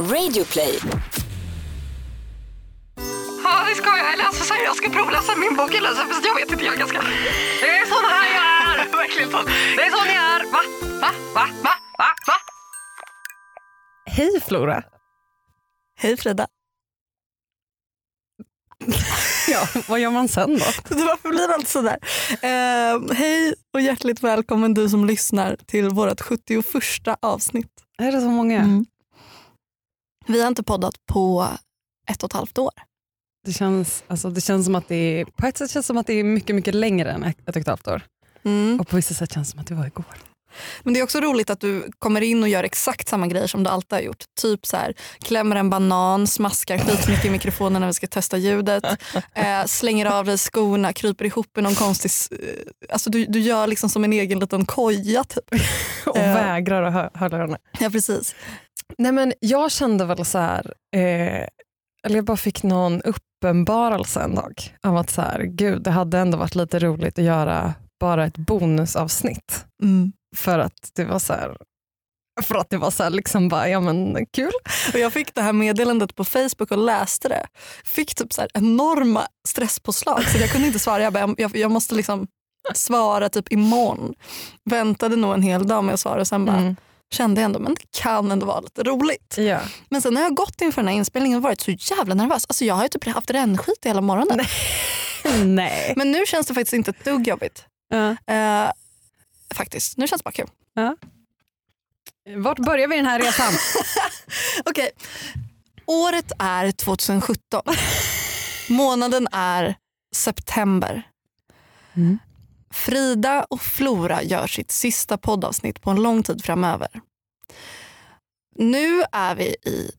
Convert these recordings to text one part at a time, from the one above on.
Radioplay. Ja, det ska jag. Eller alltså, så här, jag ska provläsa min bok. Eller, så, fast jag vet inte, jag är ganska... Det är sån här jag är! Verkligen så. Det är sån jag är. Va? Va? Va? Va? Va? Va? Hej Flora. Hej Frida. Ja, vad gör man sen då? Varför blir det alltid sådär? Eh, hej och hjärtligt välkommen du som lyssnar till vårt 71 avsnitt. Är det så många? Mm. Vi har inte poddat på ett och ett halvt år. Det, känns, alltså, det känns som att det är, på ett sätt känns som att det är mycket, mycket längre än ett och ett halvt år. Och på vissa sätt känns det som att det var igår. Men det är också roligt att du kommer in och gör exakt samma grejer som du alltid har gjort. Typ så här, klämmer en banan, smaskar skitmycket i mikrofonen när vi ska testa ljudet, eh, slänger av dig skorna, kryper ihop i någon konstig... Eh, alltså du, du gör liksom som en egen liten koja typ. Och Eh. vägrar att hö- höra henne. Ja precis. Nej, men jag kände väl så här, eh, eller jag bara fick någon uppenbarelse en dag av att så här, gud det hade ändå varit lite roligt att göra bara ett bonusavsnitt. Mm. För att det var så här, för att det var så här liksom bara, ja men kul. Och jag fick det här meddelandet på Facebook och läste det. Fick typ så här enorma stresspåslag så jag kunde inte svara. Jag, bara, jag, jag måste liksom svara typ imorgon. Väntade nog en hel dag med att svara och sen bara Mm. Kände jag ändå men det kan ändå vara lite roligt. Ja. Men sen har jag gått inför den här inspelningen och varit så jävla nervös. Alltså jag har ju typ haft rännskit hela morgonen. Nej. Men nu känns det faktiskt inte ett dugg jobbigt. Ja. Eh, faktiskt, nu känns det bara kul. Vart börjar vi den här resan? Okej, året är 2017. Månaden är september. Mm. Frida och Flora gör sitt sista poddavsnitt på en lång tid framöver. Nu är vi i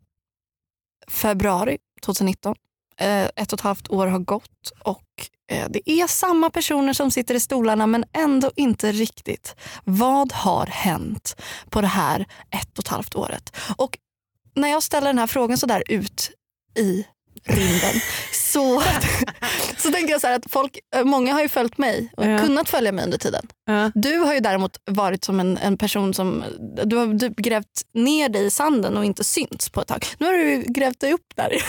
februari 2019. Eh, ett och ett halvt år har gått och eh, det är samma personer som sitter i stolarna men ändå inte riktigt. Vad har hänt på det här ett och ett halvt året? Och när jag ställer den här frågan så där ut i rymden så, så tänker jag så att folk, eh, många har ju följt mig och Ja. kunnat följa mig under tiden. Ja. Du har ju däremot varit som en, en person som du har typ grävt ner dig i sanden och inte synts på ett tag. Nu har du grävt dig upp där.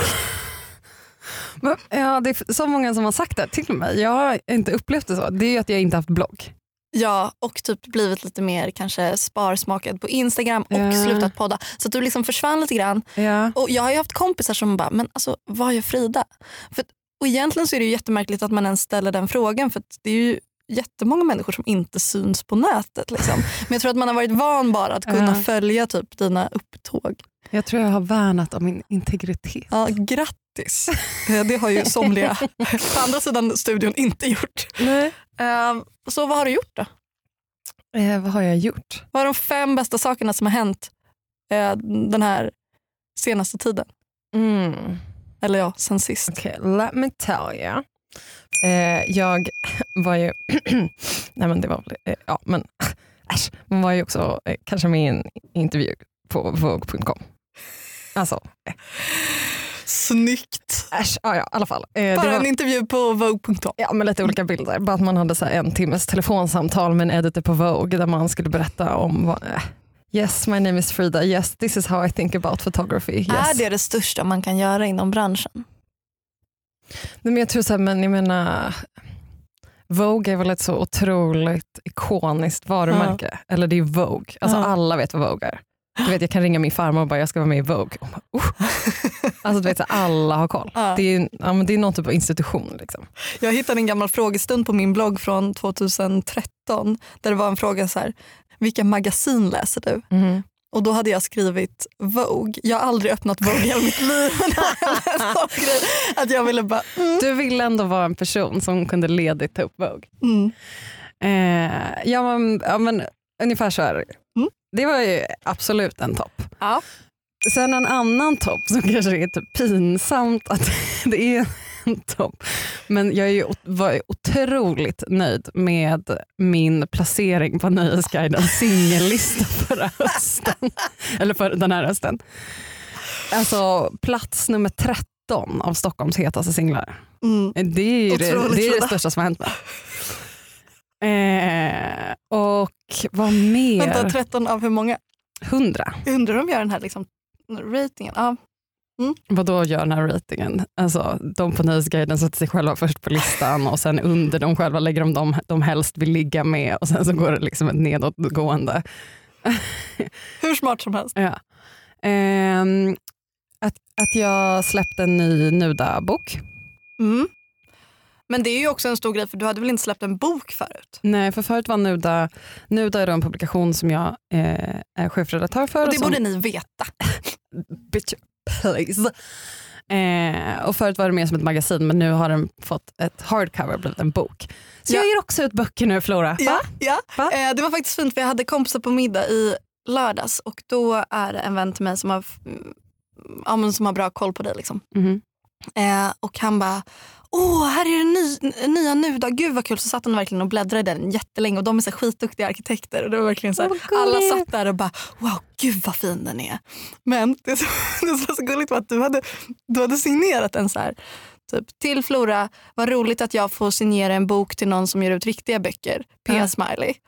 Ja, det är så många som har sagt det till mig. Jag har inte upplevt det så. Det är ju att jag inte haft blogg. Ja, och typ blivit lite mer kanske sparsmakad på Instagram och Ja. slutat podda. Så att du liksom försvann lite grann. Ja. Och jag har ju haft kompisar som bara, men alltså vad gör Frida? För, och egentligen så är det ju jättemärkligt att man ens ställer den frågan för det är ju jättemånga människor som inte syns på nätet. Liksom. Men jag tror att man har varit van bara att kunna Ja. följa typ dina upptåg. Jag tror jag har värnat om min integritet. Ja, grattis. Det har ju somliga på andra sidan studion inte gjort. Nej. Eh, Så vad har du gjort då? Eh, vad har jag gjort? Vad är de fem bästa sakerna som har hänt eh, den här senaste tiden? Mm. Eller ja, sen sist. Okej, let me tell you. Eh, jag var ju, nej men det var eh, ja men äsch, man var ju också eh, kanske med i en intervju på Vogue.com. Alltså, eh, Snyggt. äsch, ja, ja i alla fall. Eh, Bara var, en intervju på Vogue.com. ja, med lite olika bilder. Bara att man hade så en timmes telefonsamtal med en editor på Vogue där man skulle berätta om vad, eh, Yes, my name is Frida. Yes, this is how I think about photography. Yes. Är det det största man kan göra inom branschen? Nej, men jag tror så här, men jag menar, Vogue är väl ett så otroligt ikoniskt varumärke. Eller det är Vogue, alltså Ja. alla vet vad Vogue är. Du vet, jag kan ringa min farmor och bara jag ska vara med i Vogue. Bara, oh. Alltså du vet, så alla har koll. Ja. Det, är, ja, men det är någon typ av institution. Liksom. Jag hittade en gammal frågestund på min blogg från 2013 där det var en fråga så här, vilka magasin läser du? Och då hade jag skrivit Vogue. Jag har aldrig öppnat Vogue i hela mitt liv. Att jag ville bara, mm, Du ville ändå vara en person som kunde ledigt ta upp Vogue. mm. Eh, ja, men, ja, men ungefär så är det. Mm. Det var ju absolut en topp. Ja. Sen en annan topp som kanske är typ pinsamt att det är en topp. Men jag är ju, var ju otroligt nöjd med min placering på Nöjesguidens singellista förra hösten. Eller för den här hösten. Alltså plats nummer 13 av Stockholms hetaste singlar. Mm. Det är det, det, är det största som har hänt mig. Eh, och vad mer? Vänta, 13 av hur många? 100. Jag undrar om de gör den här liksom ratingen. Ja. Vad då gör den här ratingen? Alltså, de på Nöjesguiden sätter sig själva först på listan och sen under dem själva lägger de de de helst vill ligga med och sen så går det liksom ett nedåtgående. Hur smart som helst. Ja. Ehm, att, att jag släppte en ny Nuda-bok. Mm. Men det är ju också en stor grej för du hade väl inte släppt en bok förut? Nej, för förut var Nuda, Nuda är en publikation som jag eh, är chefredaktör för. Och det som, borde ni veta. Bitch, please. Eh, och förut var det mer som ett magasin men nu har den fått ett hardcover, blivit en bok. Så Ja. jag ger också ut böcker nu Flora. Ja, ja. Va? Eh, det var faktiskt fint för jag hade kompisar på middag i lördags och då är det en vän till mig som har, mm, ja, som har bra koll på dig. Liksom. Mhm. Eh, och han bara, åh här är den ny, nya Nuda, gud vad kul. Så satt han verkligen och bläddrade i den jättelänge och de är så skitduktiga arkitekter. Och det var verkligen så här, vad alla satt där och bara, wow gud vad fin den är. Men det som, det som var så gulligt var att du hade, du hade signerat en så här, typ, till Flora, vad roligt att jag får signera en bok till någon som ger ut riktiga böcker. Ja. P-smiley.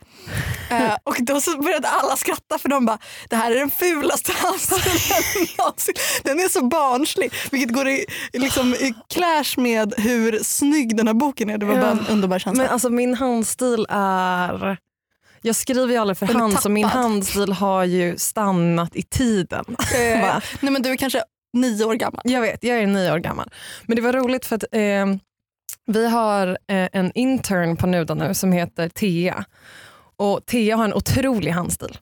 Eh, och då så började alla skratta för de bara, det här är den fulaste handstilen någonsin. Den är så barnslig, vilket går i, liksom, i clash med hur snygg den här boken är. Det var bara en Ja. underbar känsla. Men alltså min handstil är... Jag skriver ju aldrig för hand så min handstil har ju stannat i tiden. Eh, nej men du är kanske nio år gammal. Jag vet, jag är nio år gammal. Men det var roligt för att eh, vi har eh, en intern på Nuda nu som heter Thea. Och Thea har en otrolig handstil.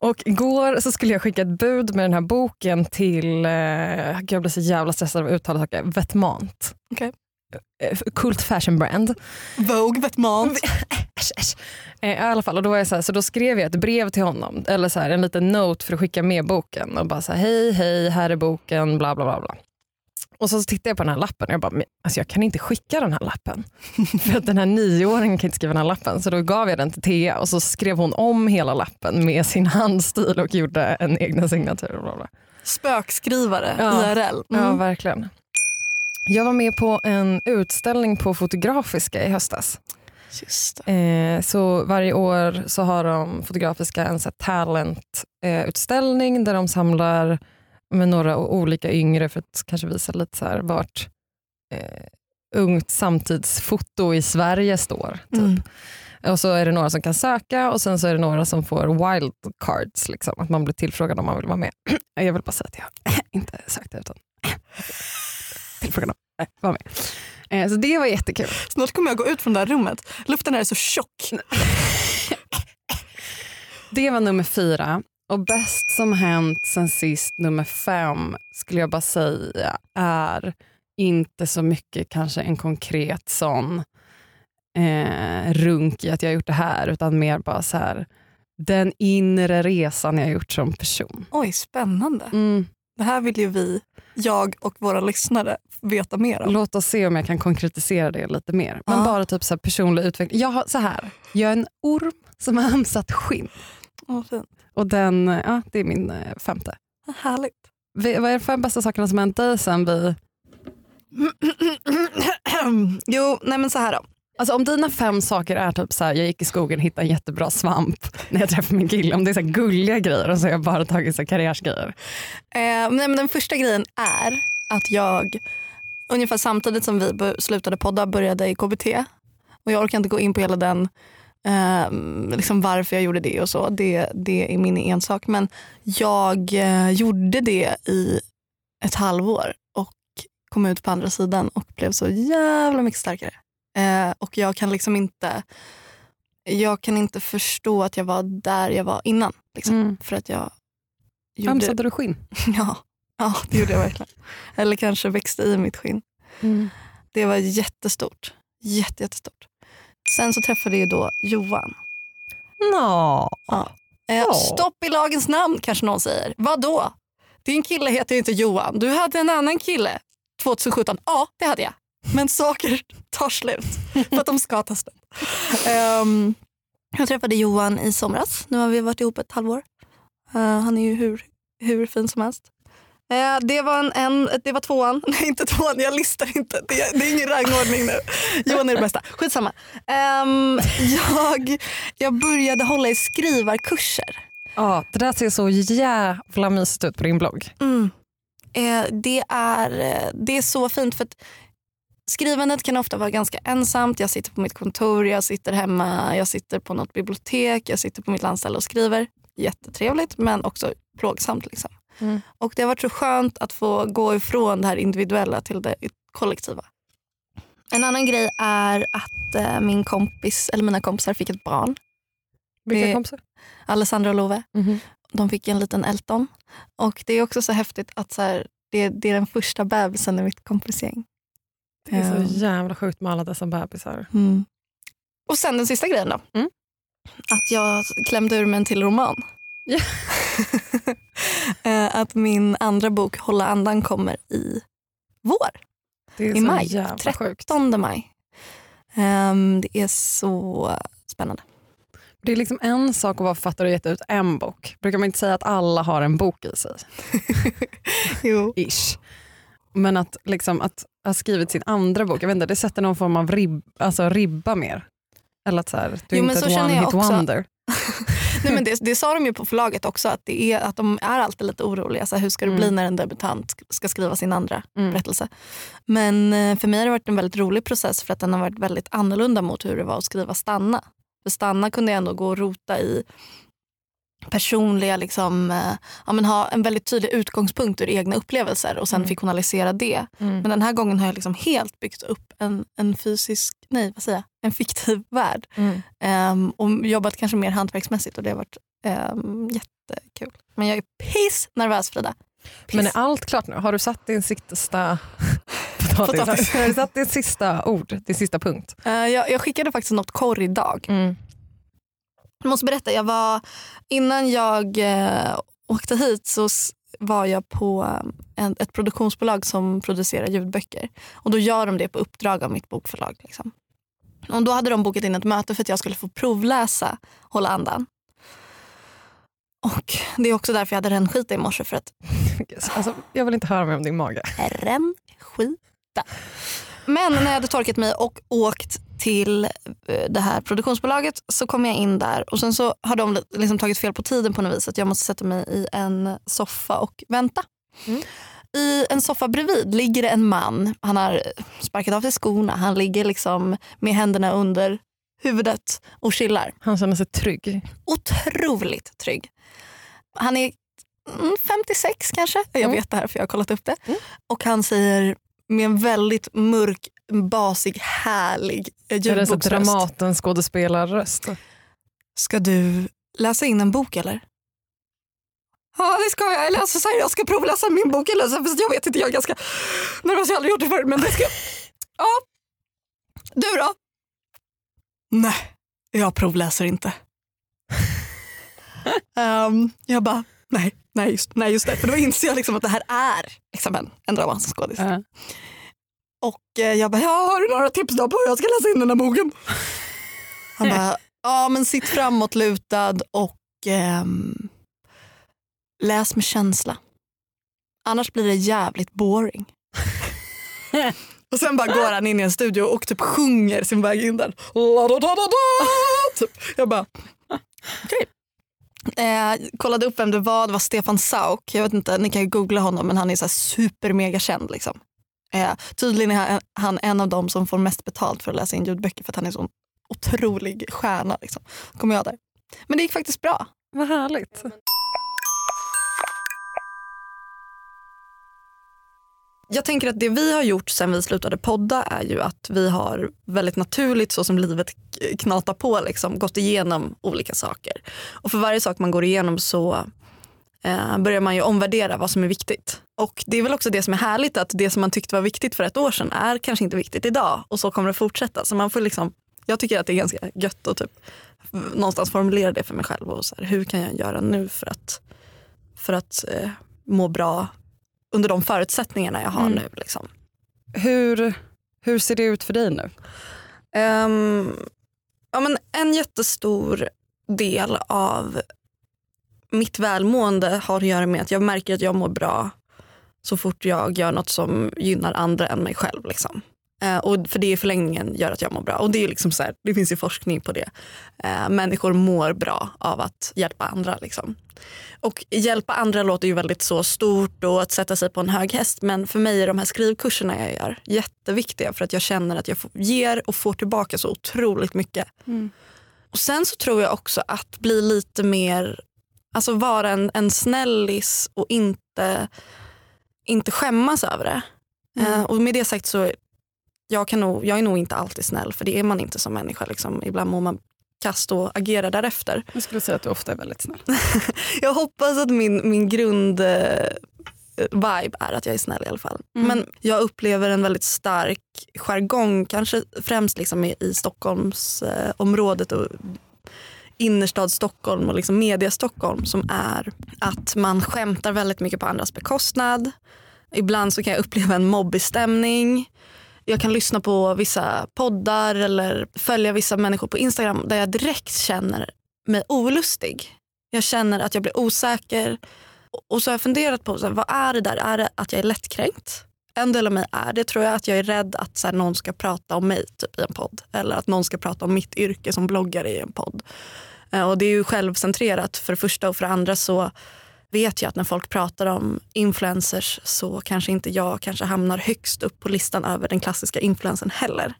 Och igår så skulle jag skicka ett bud med den här boken till, eh, jag blir så jävla stressad av att uttala saker, Vetmant. Okej. Eh, Kult fashion brand. Vogue, Vetmant. Äsch, äsch. Eh, I alla fall, och då, var jag så, här, så då skrev jag ett brev till honom, eller så här, en liten note för att skicka med boken. Och bara så här, hej, hej, här är boken, bla bla bla. bla. Och så tittade jag på den här lappen och jag bara, alltså jag kan inte skicka den här lappen. för att den här nioåringen kan inte skriva den här lappen. Så då gav jag den till Thea och så skrev hon om hela lappen med sin handstil och gjorde en egna signatur. Bla bla. Spökskrivare, Ja. IRL. Ja, Mm. verkligen. Jag var med på en utställning på Fotografiska i höstas. Eh, så varje år så har de Fotografiska en talentutställning eh, där de samlar med några olika yngre för att kanske visa lite så här vart eh, ungt samtidsfoto i Sverige står. Typ. Mm. Och så är det några som kan söka och sen så är det några som får wildcards, liksom, att man blir tillfrågad om man vill vara med. Jag vill bara säga att jag inte sökte utan tillfrågad om vara med. Eh, så det var jättekul. Snart kommer jag gå ut från det här rummet. Luften här är så tjock. Det var nummer fyra. Och bäst som hänt sen sist, nummer fem, skulle jag bara säga är inte så mycket kanske en konkret sån eh, runk i att jag har gjort det här, utan mer bara så här den inre resan jag har gjort som person. Oj, spännande. Mm. Det här vill ju vi, jag och våra lyssnare veta mer om. Låt oss se om jag kan konkretisera det lite mer. Men Ja. bara typ så personlig utveckling. Jag har, så här, jag är en orm som har ömsat skinn. Åh, fint. Och den, ja, det är min eh, femte. Härligt. Vi- Vad är de fem bästa sakerna som hänt dig sen vi... jo, nej men så här då. Alltså om dina fem saker är typ så här, jag gick i skogen och hittade en jättebra svamp när jag träffade min kille, om det är så här gulliga grejer och så har jag bara tagit så här karriärsgrejer. Eh, nej, men den första grejen är att jag ungefär samtidigt som vi slutade podda började i KBT. Och jag orkar inte gå in på hela den, eh, liksom varför jag gjorde det och så. Det, det är min ensak. Men jag eh, gjorde det i ett halvår och kom ut på andra sidan och blev så jävla mycket starkare. Eh, och jag kan liksom inte jag kan inte förstå att jag var där jag var innan. Liksom, Mm. För att jag gjorde Ömsade du skinn? Ja, ja det gjorde jag verkligen. Eller kanske växte i mitt skinn. Det var jättestort. Jätte, jättestort. Sen så träffade jag ju då Johan. Nå. Eh, Ja. Stopp i lagens namn kanske någon säger. Vad då? Din kille heter inte Johan. Du hade en annan kille 2017. Ja, det hade jag. Men saker tar slut för att de ska ta slut. Ehm, jag träffade Johan i somras. Nu har vi varit ihop ett halvår. Eh, han är ju hur, hur fin som helst. Eh, det, var en, en, det var tvåan. Nej inte tvåan, jag listar inte. Det är, det är ingen rangordning nu. Johan är det bästa. Skitsamma. Ehm, jag, jag började hålla i skrivarkurser. Ja, det där ser så jävla mysigt ut på din blogg. Mm. Eh, det, är, det är så fint för skrivandet kan ofta vara ganska ensamt. Jag sitter på mitt kontor, jag sitter hemma, jag sitter på något bibliotek, jag sitter på mitt landställe och skriver. Jättetrevligt men också plågsamt. Liksom. Mm. Och det har varit så skönt att få gå ifrån det här individuella till det kollektiva. En annan grej är att eh, min kompis, eller mina kompisar fick ett barn. Vilka Det- kompisar? Alessandra och Love. Mhm. De fick en liten Elton. Och det är också så häftigt att så här, det, det är den första bebisen i mitt kompisgäng. Det är så jävla sjukt med alla dessa bebisar. Och sen den sista grejen då. Mm. Att jag klämde ur mig en till roman. Eh, att min andra bok Hålla andan kommer i vår. Det är I så maj, jävla sjukt. 13 maj. Ehm, det är så spännande. Det är liksom en sak att vara författare och gett ut en bok. Brukar man inte säga att alla har en bok i sig? jo. Ish. Men att, liksom, att ha skrivit sin andra bok, jag vet inte, det sätter någon form av ribb, alltså ribba mer. Eller att så här, du är Jo, men inte så ett one jag hit också. wonder. Nej, men det, det sa de ju på förlaget också, att, det är, att de är alltid lite oroliga. Så här, hur ska det Mm. bli när en debutant ska skriva sin andra Mm. berättelse? Men eh, för mig har det varit en väldigt rolig process för att den har varit väldigt annorlunda mot hur det var att skriva Stanna. För Stanna kunde jag ändå gå och rota i personliga, liksom, eh, ja, men ha en väldigt tydlig utgångspunkt ur egna upplevelser och sen Mm. fiktionalisera det. Men den här gången har jag liksom helt byggt upp en, en fysisk, nej vad säger jag, en fiktiv värld. Mm. Ehm, och jobbat kanske mer hantverksmässigt och det har varit um, jättekul. Men jag är piss nervös Frida. Piss. Men är allt klart nu? Har du satt din sista potatis? Potatis. Har du satt din sista ord, din sista punkt? Eh, jag, jag skickade faktiskt något korr idag. Jag måste berätta, jag var, innan jag eh, åkte hit så var jag på eh, en, ett produktionsbolag som producerar ljudböcker. Och Då gör de det på uppdrag av mitt bokförlag. Liksom. Och Då hade de bokat in ett möte för att jag skulle få provläsa Hålla andan. Och Det är också därför jag hade rännskita i morse. För att Alltså, jag vill inte höra mer om din mage. rännskita. Men när jag hade torkat mig och åkt till eh, det här produktionsbolaget så kom jag in där och sen så har de li- liksom tagit fel på tiden på något vis. Att jag måste sätta mig i en soffa och vänta. Mm. I en soffa bredvid ligger en man. Han har sparkat av sig skorna. Han ligger liksom med händerna under huvudet och chillar. Han känner sig trygg. Otroligt trygg. Han är mm, 56 kanske. Jag Mm. vet det här för jag har kollat upp det. Mm. Och han säger med en väldigt mörk, basig, härlig eh, Är det så ljudboksröst. Dramaten skådespelarröst? Ska du läsa in en bok eller? Ja det ska jag. Jag läser så här, jag ska provläsa min bok. Jag, läser, fast jag vet inte, jag är ganska nervös. Jag har aldrig gjort det förut. Men det ska... Ja. Du då? Nej, jag provläser inte. Ehm, jag bara, nej, nej just, nej just det. För då inser jag liksom att det här är liksom en, en dramaskådis. Ja. Och eh, jag bara, ja, har du några tips då på hur jag ska läsa in den här boken? Han bara, ja men sitt framåtlutad och ehm, läs med känsla. Annars blir det jävligt boring. och sen bara går han in i en studio och typ sjunger sin väg in där. Typ. Jag bara, okej. Eh, kollade upp vem det var, det var Stefan Sauk. Jag vet inte, ni kan ju googla honom men han är så här super mega känd. Liksom. Eh, tydligen är han- en av dem som får mest betalt för att läsa in ljudböcker för att han är en sån otrolig stjärna. Liksom. Kommer jag där. Men det gick faktiskt bra. Vad härligt. Jag tänker att det vi har gjort sen vi slutade podda är ju att vi har väldigt naturligt så som livet knatar på liksom, gått igenom olika saker. Och för varje sak man går igenom så eh, börjar man ju omvärdera vad som är viktigt. Och det är väl också det som är härligt att det som man tyckte var viktigt för ett år sedan är kanske inte viktigt idag och så kommer det fortsätta. Så man får liksom, jag tycker att det är ganska gött att typ någonstans formulera det för mig själv och så här, hur kan jag göra nu för att, för att eh, må bra under de förutsättningarna jag har Mm. nu. Liksom. Hur, hur ser det ut för dig nu? Ehm, ja, men en jättestor del av mitt välmående har att göra med att jag märker att jag mår bra så fort jag gör något som gynnar andra än mig själv. Liksom. Eh, och för det i förlängningen gör att jag mår bra. Och det, är liksom så här, det finns ju forskning på det. Eh, människor mår bra av att hjälpa andra. Liksom. Och hjälpa andra låter ju väldigt så stort och att sätta sig på en hög häst. Men för mig är de här skrivkurserna jag gör jätteviktiga för att jag känner att jag får, ger och får tillbaka så otroligt mycket. Mm. Och Sen så tror jag också att bli lite mer, alltså vara en, en snällis och inte, inte skämmas över det. Mm. Eh, och med det sagt så jag, kan nog, jag är nog inte alltid snäll för det är man inte som människa. Liksom. Ibland mår man kast och agerar därefter. Jag skulle säga att du ofta är väldigt snäll. Jag hoppas att min, min grund eh, vibe är att jag är snäll i alla fall. Mm. Men jag upplever en väldigt stark jargong, kanske främst liksom i, i Stockholmsområdet och innerstad Stockholm och liksom media Stockholm som är att man skämtar väldigt mycket på andras bekostnad. Ibland så kan jag uppleva en mobbig stämning. Jag kan lyssna på vissa poddar eller följa vissa människor på Instagram där jag direkt känner mig olustig. Jag känner att jag blir osäker. Och så har jag funderat på så här, vad är det där? Är det att jag är lättkränkt? En del av mig är det tror jag att jag är rädd att så här, någon ska prata om mig typ, i en podd. Eller att någon ska prata om mitt yrke som bloggare i en podd. Eh, och det är ju självcentrerat för det första och för det andra så vet jag att när folk pratar om influencers så kanske inte jag kanske hamnar högst upp på listan över den klassiska influencern heller.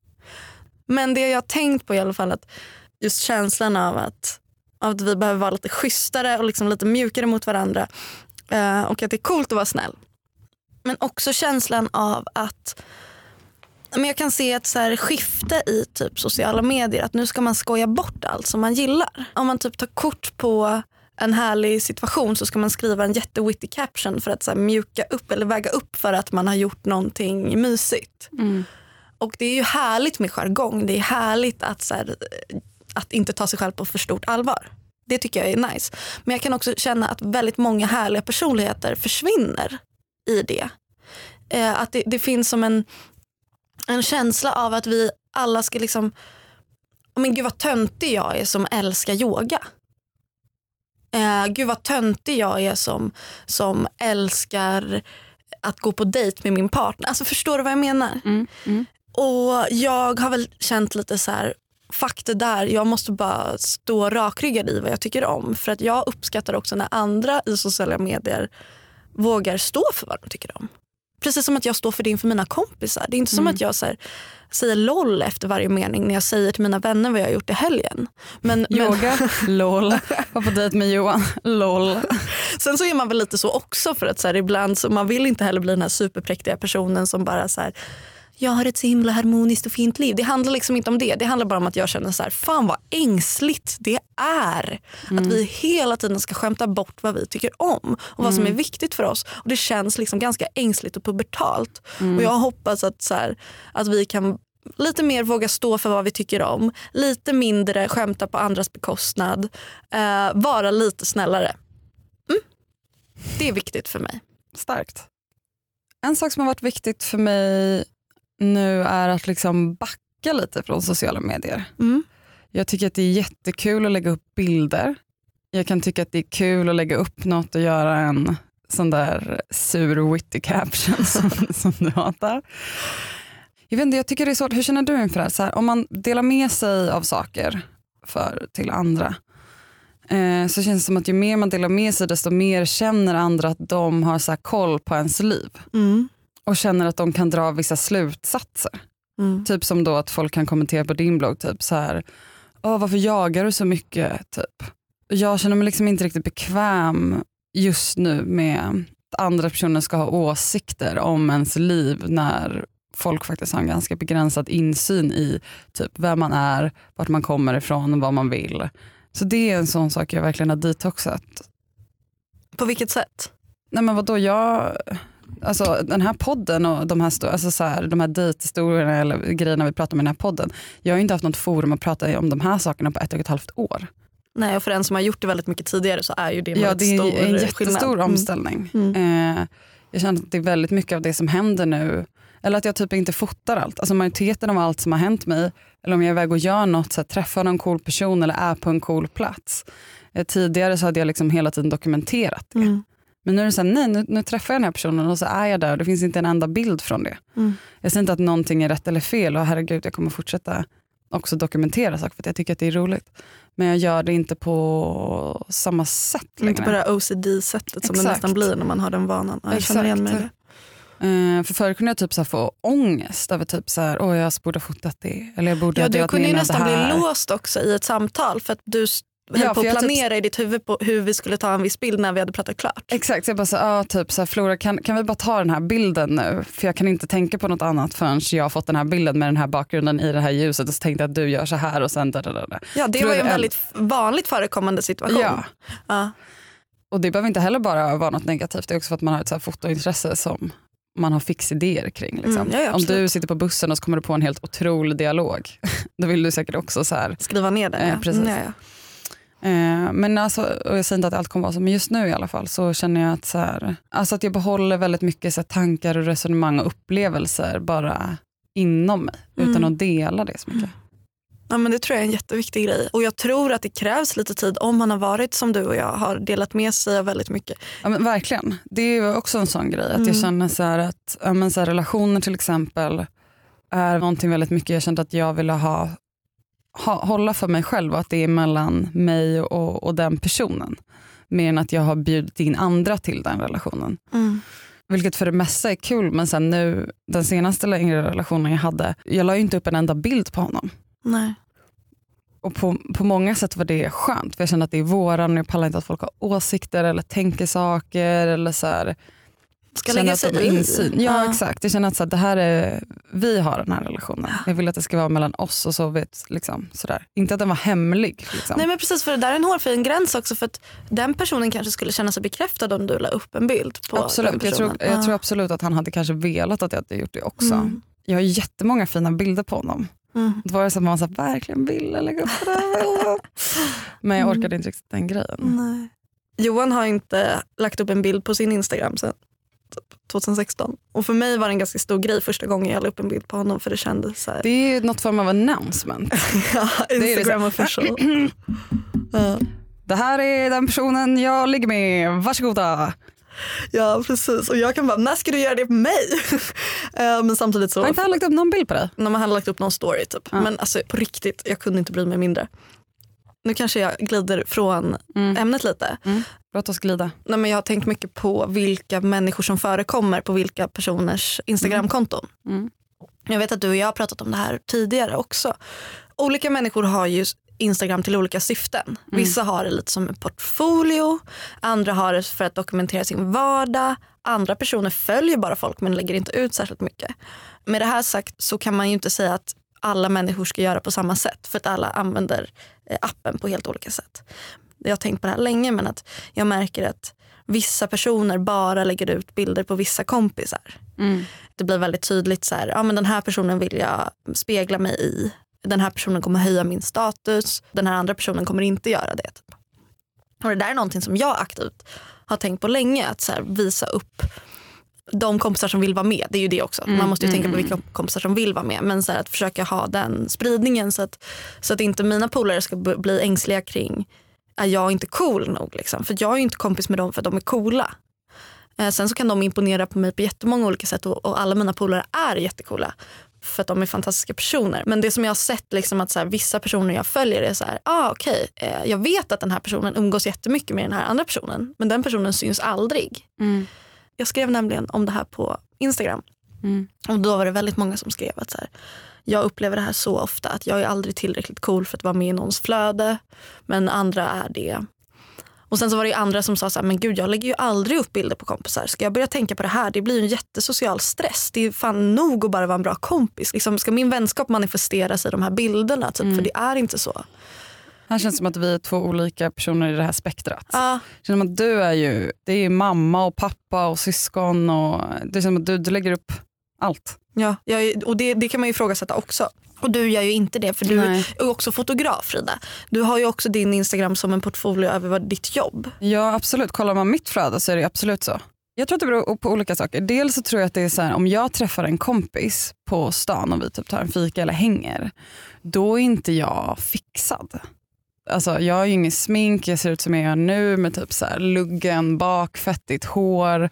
Men det jag har tänkt på i alla fall att just känslan av att, av att vi behöver vara lite schysstare och liksom lite mjukare mot varandra eh, och att det är coolt att vara snäll. Men också känslan av att men jag kan se ett så här skifte i typ sociala medier. Att nu ska man skoja bort allt som man gillar. Om man typ tar kort på en härlig situation så ska man skriva en jättewitty caption för att så här mjuka upp eller väga upp för att man har gjort någonting mysigt. Mm. Och det är ju härligt med jargong. Det är härligt att, så här, att inte ta sig själv på för stort allvar. Det tycker jag är nice. Men jag kan också känna att väldigt många härliga personligheter försvinner i det. Eh, att det, det finns som en, en känsla av att vi alla ska liksom, oh men gud vad töntig jag är som älskar yoga. Eh, gud vad töntig jag är som, som älskar att gå på dejt med min partner. Alltså förstår du vad jag menar? Mm. Mm. Och jag har väl känt lite så här, fuck det där, jag måste bara stå rakryggad i vad jag tycker om. För att jag uppskattar också när andra i sociala medier vågar stå för vad de tycker om. Precis som att jag står för det inför mina kompisar. Det är inte som Mm. att jag så här, säger LOL efter varje mening när jag säger till mina vänner vad jag har gjort i helgen. Men, men, Yoga, lol. Var på dejt med Johan, lol. sen så är man väl lite så också för att så här, ibland så man vill inte heller bli den här superpräktiga personen som bara så här, jag har ett så himla harmoniskt och fint liv. Det handlar liksom inte om det. Det handlar bara om att jag känner så här, fan vad ängsligt det är. Att vi hela tiden ska skämta bort vad vi tycker om och vad som är viktigt för oss. Och Det känns liksom ganska ängsligt och pubertalt. Och jag hoppas att, så här, att vi kan lite mer våga stå för vad vi tycker om. Lite mindre skämta på andras bekostnad. Eh, vara lite snällare. Mm. Det är viktigt för mig. Starkt. En sak som har varit viktigt för mig nu är att liksom backa lite från sociala medier. Mm. Jag tycker att det är jättekul att lägga upp bilder. Jag kan tycka att det är kul att lägga upp något och göra en sån där sur witty caption som, som du hatar. Jag, vet inte, jag tycker det är svårt, hur känner du inför det här? Så här, Om man delar med sig av saker för, till andra eh, så känns det som att ju mer man delar med sig desto mer känner andra att de har så koll på ens liv Mm. Och känner att de kan dra vissa slutsatser. Mm. Typ som då att folk kan kommentera på din blogg, typ så här, Åh, varför jagar du så mycket? Typ. Jag känner mig liksom inte riktigt bekväm just nu med att andra personer ska ha åsikter om ens liv när folk faktiskt har en ganska begränsad insyn i typ vem man är, vart man kommer ifrån och vad man vill. Så det är en sån sak jag verkligen har detoxat. På vilket sätt? Nej men vadå, jag, alltså den här podden och de här, alltså så här, de här dejthistorierna eller grejerna vi pratar om i den här podden. Jag har ju inte haft något forum att prata om de här sakerna på ett och ett halvt år. Nej, och för en som har gjort det väldigt mycket tidigare så är ju det en Ja, väldigt det är stor en skillnad. jättestor Mm. omställning. Mm. Eh, jag känner att det är väldigt mycket av det som händer nu, eller att jag typ inte fotar allt. Alltså majoriteten av allt som har hänt mig, eller om jag är iväg och gör något, så här, träffar någon cool person eller är på en cool plats. Eh, tidigare så hade jag liksom hela tiden dokumenterat det. Mm. Men nu är det så här, nej nu, nu träffar jag den här personen och så är jag där och det finns inte en enda bild från det. Mm. Jag säger inte att någonting är rätt eller fel och herregud jag kommer fortsätta också dokumentera saker för att jag tycker att det är roligt. Men jag gör det inte på samma sätt längre. Inte på det OCD-sättet som det Exakt. nästan blir när man har den vanan. Ja, jag känner igen mig det. Eh, för förr kunde jag typ så få ångest över typ så här, åh jag borde ha fotat det. Eller jag borde Ja, ha du kunde ju nästan det bli låst också i ett samtal för att du höll Ja, på att typ- planera i ditt huvud på hur vi skulle ta en viss bild när vi hade pratat klart. Exakt, så jag bara så, ah, typ så här, Flora kan, kan vi bara ta den här bilden nu? För jag kan inte tänka på något annat förrän jag har fått den här bilden med den här bakgrunden i det här ljuset och så tänkte jag att du gör så här och sen da, da, da. Ja, det Tror var ju en väldigt vanligt förekommande situation. Ja, Ja. och det behöver inte heller bara vara något negativt. Det är också för att man har ett så här fotointresse som man har fixidéer kring. Liksom. Mm, ja, ja, Om du sitter på bussen och så kommer du på en helt otrolig dialog, då vill du säkert också så här, Skriva ner det. Eh, precis. Mm, ja. Eh, men alltså, och jag säger inte att allt kommer vara så, men just nu i alla fall så känner jag att, så här, alltså att jag behåller väldigt mycket så här, tankar och resonemang och upplevelser bara inom mig utan Mm. att dela det så mycket. Ja, men det tror jag är en jätteviktig grej. Och jag tror att det krävs lite tid om man har varit som du och jag har delat med sig av väldigt mycket. Ja, men verkligen, det är också en sån grej att Mm. jag känner så att ja, men så här, relationer till exempel är någonting väldigt mycket jag kände att jag ville ha, hålla för mig själv och att det är mellan mig och, och den personen. Mer än att jag har bjudit in andra till den relationen. Vilket för det mesta är kul men sen nu den senaste längre relationen jag hade, jag la ju inte upp en enda bild på honom. Nej. Och på, på många sätt var det skönt för jag kände att det är våran och jag pallar inte att folk har åsikter eller tänker saker eller så här, Ska lägga att de sig har i. insyn. Ja, exakt, jag känner att så här, det här är, vi har den här relationen. Jag vill att det ska vara mellan oss och så vet, liksom, sådär. Inte att den var hemlig. Liksom. Nej men precis för det där är en hårfin gräns också för att den personen kanske skulle känna sig bekräftad om du la upp en bild på den absolut, jag personen. tror, jag Ja. tror absolut att han hade kanske velat att jag hade gjort det också. Mm. Jag har jättemånga fina bilder på honom. Mm. Det var det så att man så här, verkligen ville lägga upp det bilden. Men jag orkade inte riktigt den grejen. Nej. Johan har inte lagt upp en bild på sin Instagram typ 2016. Och för mig var det en ganska stor grej första gången jag la upp en bild på honom för det kändes så här. Det är något form av announcement. ja, det Instagram så. official. ja. Det här är den personen jag ligger med, varsågoda. ja precis och jag kan bara, när ska du göra det på mig? Eh, Men samtidigt så Har inte han lagt upp någon bild på dig? när man hade lagt upp någon story typ. Ja. Men alltså på riktigt, jag kunde inte bry mig mindre. Nu kanske jag glider från Mm. ämnet lite. Låt oss glida. Nej, men jag har tänkt mycket på vilka människor som förekommer på vilka personers Instagramkonton. Mm. Jag vet att du och jag har pratat om det här tidigare också. Olika människor har ju Instagram till olika syften. Vissa har det lite som en portfolio, andra har det för att dokumentera sin vardag. Andra personer följer bara folk men lägger inte ut särskilt mycket. Med det här sagt så kan man ju inte säga att alla människor ska göra på samma sätt för att alla använder eh, appen på helt olika sätt. Jag har tänkt på det här länge men att jag märker att vissa personer bara lägger ut bilder på vissa kompisar. Mm. Det blir väldigt tydligt så här, ja men den här personen vill jag spegla mig i. Den här personen kommer höja min status. Den här andra personen kommer inte göra det. Typ. Och det där är någonting som jag aktivt har tänkt på länge. Att så här, visa upp de kompisar som vill vara med. Det är ju det också. Man måste ju tänka på vilka kompisar som vill vara med. Men så här, att försöka ha den spridningen så att, så att inte mina polare ska bli ängsliga kring är jag inte cool nog. Liksom. För jag är inte kompis med dem för att de är coola. Eh, sen så kan de imponera på mig på jättemånga olika sätt och, och alla mina polare är jättecoola för att de är fantastiska personer. Men det som jag har sett liksom att så här, vissa personer jag följer är så här, ah, okej, eh, jag vet att den här personen umgås jättemycket med den här andra personen men den personen syns aldrig. Mm. Jag skrev nämligen om det här på Instagram Mm. och då var det väldigt många som skrev att så här, jag upplever det här så ofta att jag är aldrig tillräckligt cool för att vara med i någons flöde men andra är det. Och sen så var det andra som sa så här, men gud jag lägger ju aldrig upp bilder på kompisar. Ska jag börja tänka på det här? Det blir ju en jättesocial stress. Det är fan nog att bara vara en bra kompis. Liksom, ska min vänskap manifesteras i de här bilderna? Typ? För det är inte så. Här känns det som att vi är två olika personer i det här spektrat. Ja, Det känns som att du är ju det är mamma och pappa och syskon och det känns som att du, du lägger upp allt. Ja, jag, och det, det kan man ju ifrågasätta också. Och du gör ju inte det för du Nej. är också fotograf Frida. Du har ju också din Instagram som en portfolio över vad ditt jobb. Ja absolut, kollar man mitt flöde så är det absolut så. Jag tror att det beror på olika saker. Dels så tror jag att det är så här, om jag träffar en kompis på stan och vi typ tar en fika eller hänger, då är inte jag fixad. Alltså, jag har ju ingen smink, jag ser ut som jag gör nu med typ så här, luggen bak, fettigt hår.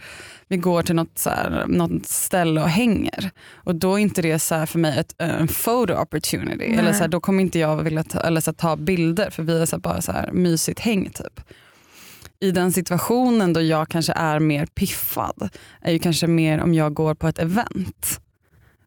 Vi går till något, så här, något ställe och hänger. Och då är inte det så för mig ett, en photo opportunity. Nej. Eller så här, då kommer inte jag vilja ta, eller så här, ta bilder för vi är så bara så här, mysigt häng typ. I den situationen då jag kanske är mer piffad är ju kanske mer om jag går på ett event.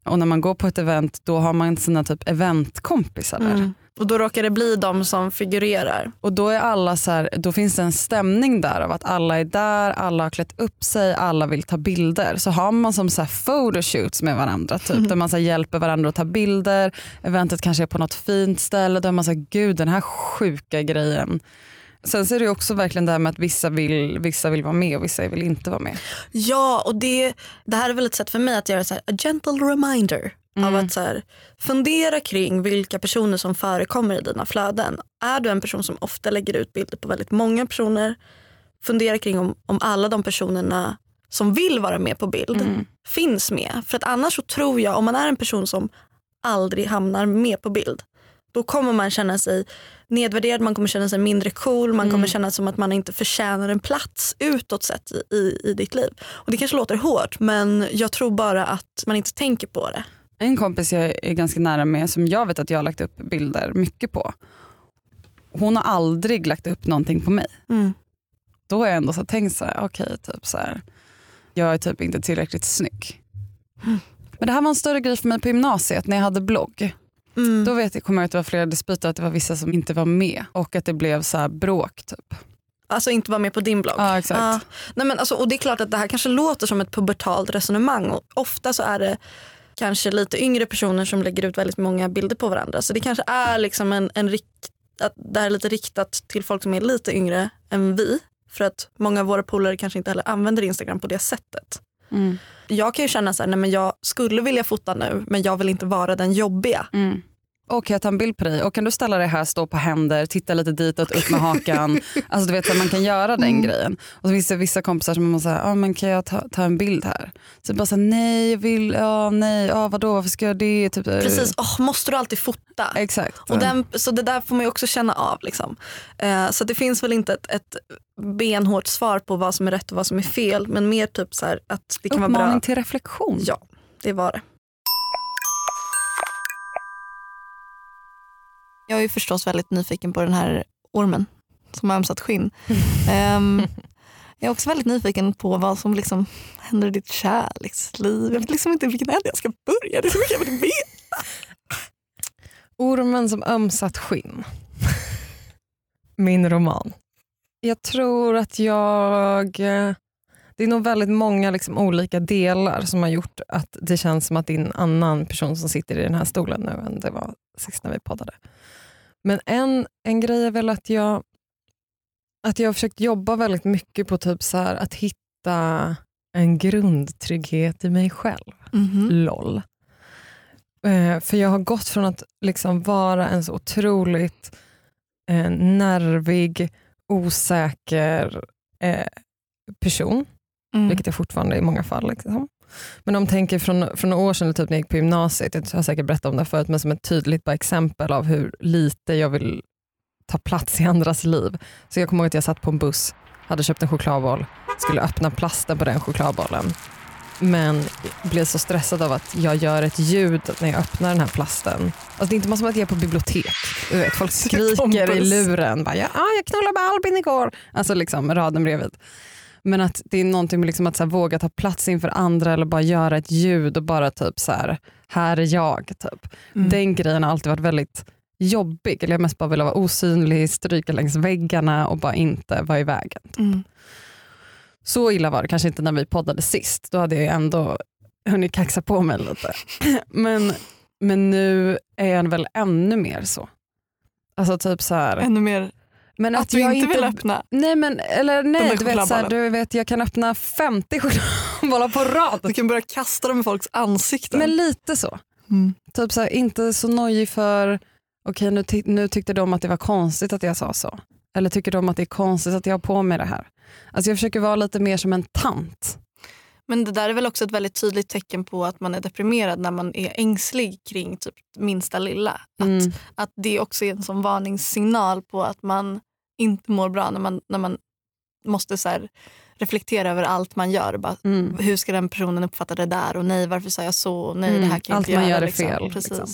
Och när man går på ett event då har man sina typ eventkompisar där. Mm. Och då råkar det bli de som figurerar. Och då är alla så här, då finns det en stämning där av att alla är där, alla har klätt upp sig, alla vill ta bilder. Så har man som så här photoshoots med varandra typ, där man så här hjälper varandra att ta bilder. Eventet kanske är på något fint ställe, där man säger gud den här sjuka grejen. Sen så är det också verkligen det här med att vissa vill, vissa vill vara med och vissa vill inte vara med. Ja, och det, det här är väl ett sätt för mig att göra så här, a gentle reminder av att så här, fundera kring vilka personer som förekommer i dina flöden. Är du en person som ofta lägger ut bilder på väldigt många personer, fundera kring om, om alla de personerna som vill vara med på bild Mm. finns med. För att annars så tror jag, om man är en person som aldrig hamnar med på bild, då kommer man känna sig nedvärderad, man kommer känna sig mindre cool, man kommer känna som att man inte förtjänar en plats utåt sett i, i, i ditt liv. Och det kanske låter hårt men jag tror bara att man inte tänker på det. En kompis jag är ganska nära med som jag vet att jag har lagt upp bilder mycket på. Hon har aldrig lagt upp någonting på mig. Då har jag ändå så tänkt så här, okej typ så här, jag är typ inte tillräckligt snygg. Men det här var en större grej för mig på gymnasiet när jag hade blogg. Mm. Då vet jag, kommer jag att det var flera dispyter att det var vissa som inte var med och att det blev så här bråk. Typ. Alltså inte vara med på din blogg. Ja, exakt. Ja. Nej, men alltså, och det är klart att det här kanske låter som ett pubertalt resonemang och ofta så är det kanske lite yngre personer som lägger ut väldigt många bilder på varandra. Så det kanske är liksom en, en rikt, att det här är lite riktat till folk som är lite yngre än vi. För att många av våra polare kanske inte heller använder Instagram på det sättet. Mm. Jag kan ju känna så här, nej men jag skulle vilja fota nu men jag vill inte vara den jobbiga. Mm. Och kan jag ta en bild på dig? Och kan du ställa dig här, stå på händer, titta lite ditåt, upp med hakan. alltså du vet så att man kan göra den grejen. Och så finns det vissa kompisar som man säger, ah, men kan jag ta, ta en bild här? Så bara så här, nej jag vill, ja nej, ja vadå varför ska jag det? Typ, eh, Precis, Åh, måste du alltid fota? Exakt. Och den, så det där får man ju också känna av. Liksom. Eh, så det finns väl inte ett, ett benhårt svar på vad som är rätt och vad som är fel. Men mer typ så här att det kan vara Uppmaning bra. till reflektion. Ja, det var det. Jag är ju förstås väldigt nyfiken på den här ormen som har ömsat skinn. Ehm, jag är också väldigt nyfiken på vad som liksom händer i ditt kärleksliv. Jag vet liksom inte vilken ände jag ska börja. Det är så mycket jag vill veta. Ormen som ömsat skinn. Min roman. Jag tror att jag... eh, Det är nog väldigt många liksom olika delar som har gjort att det känns som att det är en annan person som sitter i den här stolen nu än det var sist när vi poddade. Men en, en grej är väl att jag, att jag har försökt jobba väldigt mycket på typ så här, att hitta en grundtrygghet i mig själv. LOL. Eh, för jag har gått från att liksom vara en så otroligt eh, nervig, osäker eh, person, Mm. vilket jag fortfarande i många fall. Liksom. Men om tänker från, från några år sedan typ när jag gick på gymnasiet, jag har säkert berättat om det förut, men som ett tydligt exempel av hur lite jag vill ta plats i andras liv. Så jag kommer ihåg att jag satt på en buss, hade köpt en chokladboll, skulle öppna plasten på den chokladbollen. Men blev så stressad av att jag gör ett ljud när jag öppnar den här plasten. Alltså det är inte som att jag är på bibliotek. Du vet, folk skriker i luren. Bara, ja, jag knullade med Albin igår. Alltså liksom raden bredvid. Men att det är någonting med liksom att så här, våga ta plats inför andra eller bara göra ett ljud och bara typ så här, här är jag. Typ. Mm. Den grejen har alltid varit väldigt jobbig. Eller jag mest bara ville vara osynlig, stryka längs väggarna och bara inte vara i vägen. Mm. Så illa var det kanske inte när vi poddade sist. Då hade jag ändå hunnit kaxa på mig lite. Men, men nu är jag väl ännu mer så. Alltså typ så här. Ännu mer Men att, du jag inte vill öppna. Nej men eller nej, du vet, så här, du vet jag kan öppna 50 chokladbollar på rad. Du kan börja kasta dem i folks ansikten. Men lite så. Mm. Typ så här, inte så nojig för, okej nu, ty- nu tyckte de att det var konstigt att jag sa så. Eller tycker de att det är konstigt att jag har på mig det här. Alltså jag försöker vara lite mer som en tant. Men det där är väl också ett väldigt tydligt tecken på att man är deprimerad när man är ängslig kring typ minsta lilla. Att, Mm. att det också är en sån varningssignal på att man inte mår bra när man, när man måste så här reflektera över allt man gör. Bara, Mm. hur ska den personen uppfatta det där? Och nej, varför sa jag så? Nej, Mm, det här kan allt inte man göra. gör är liksom. fel, Precis. liksom.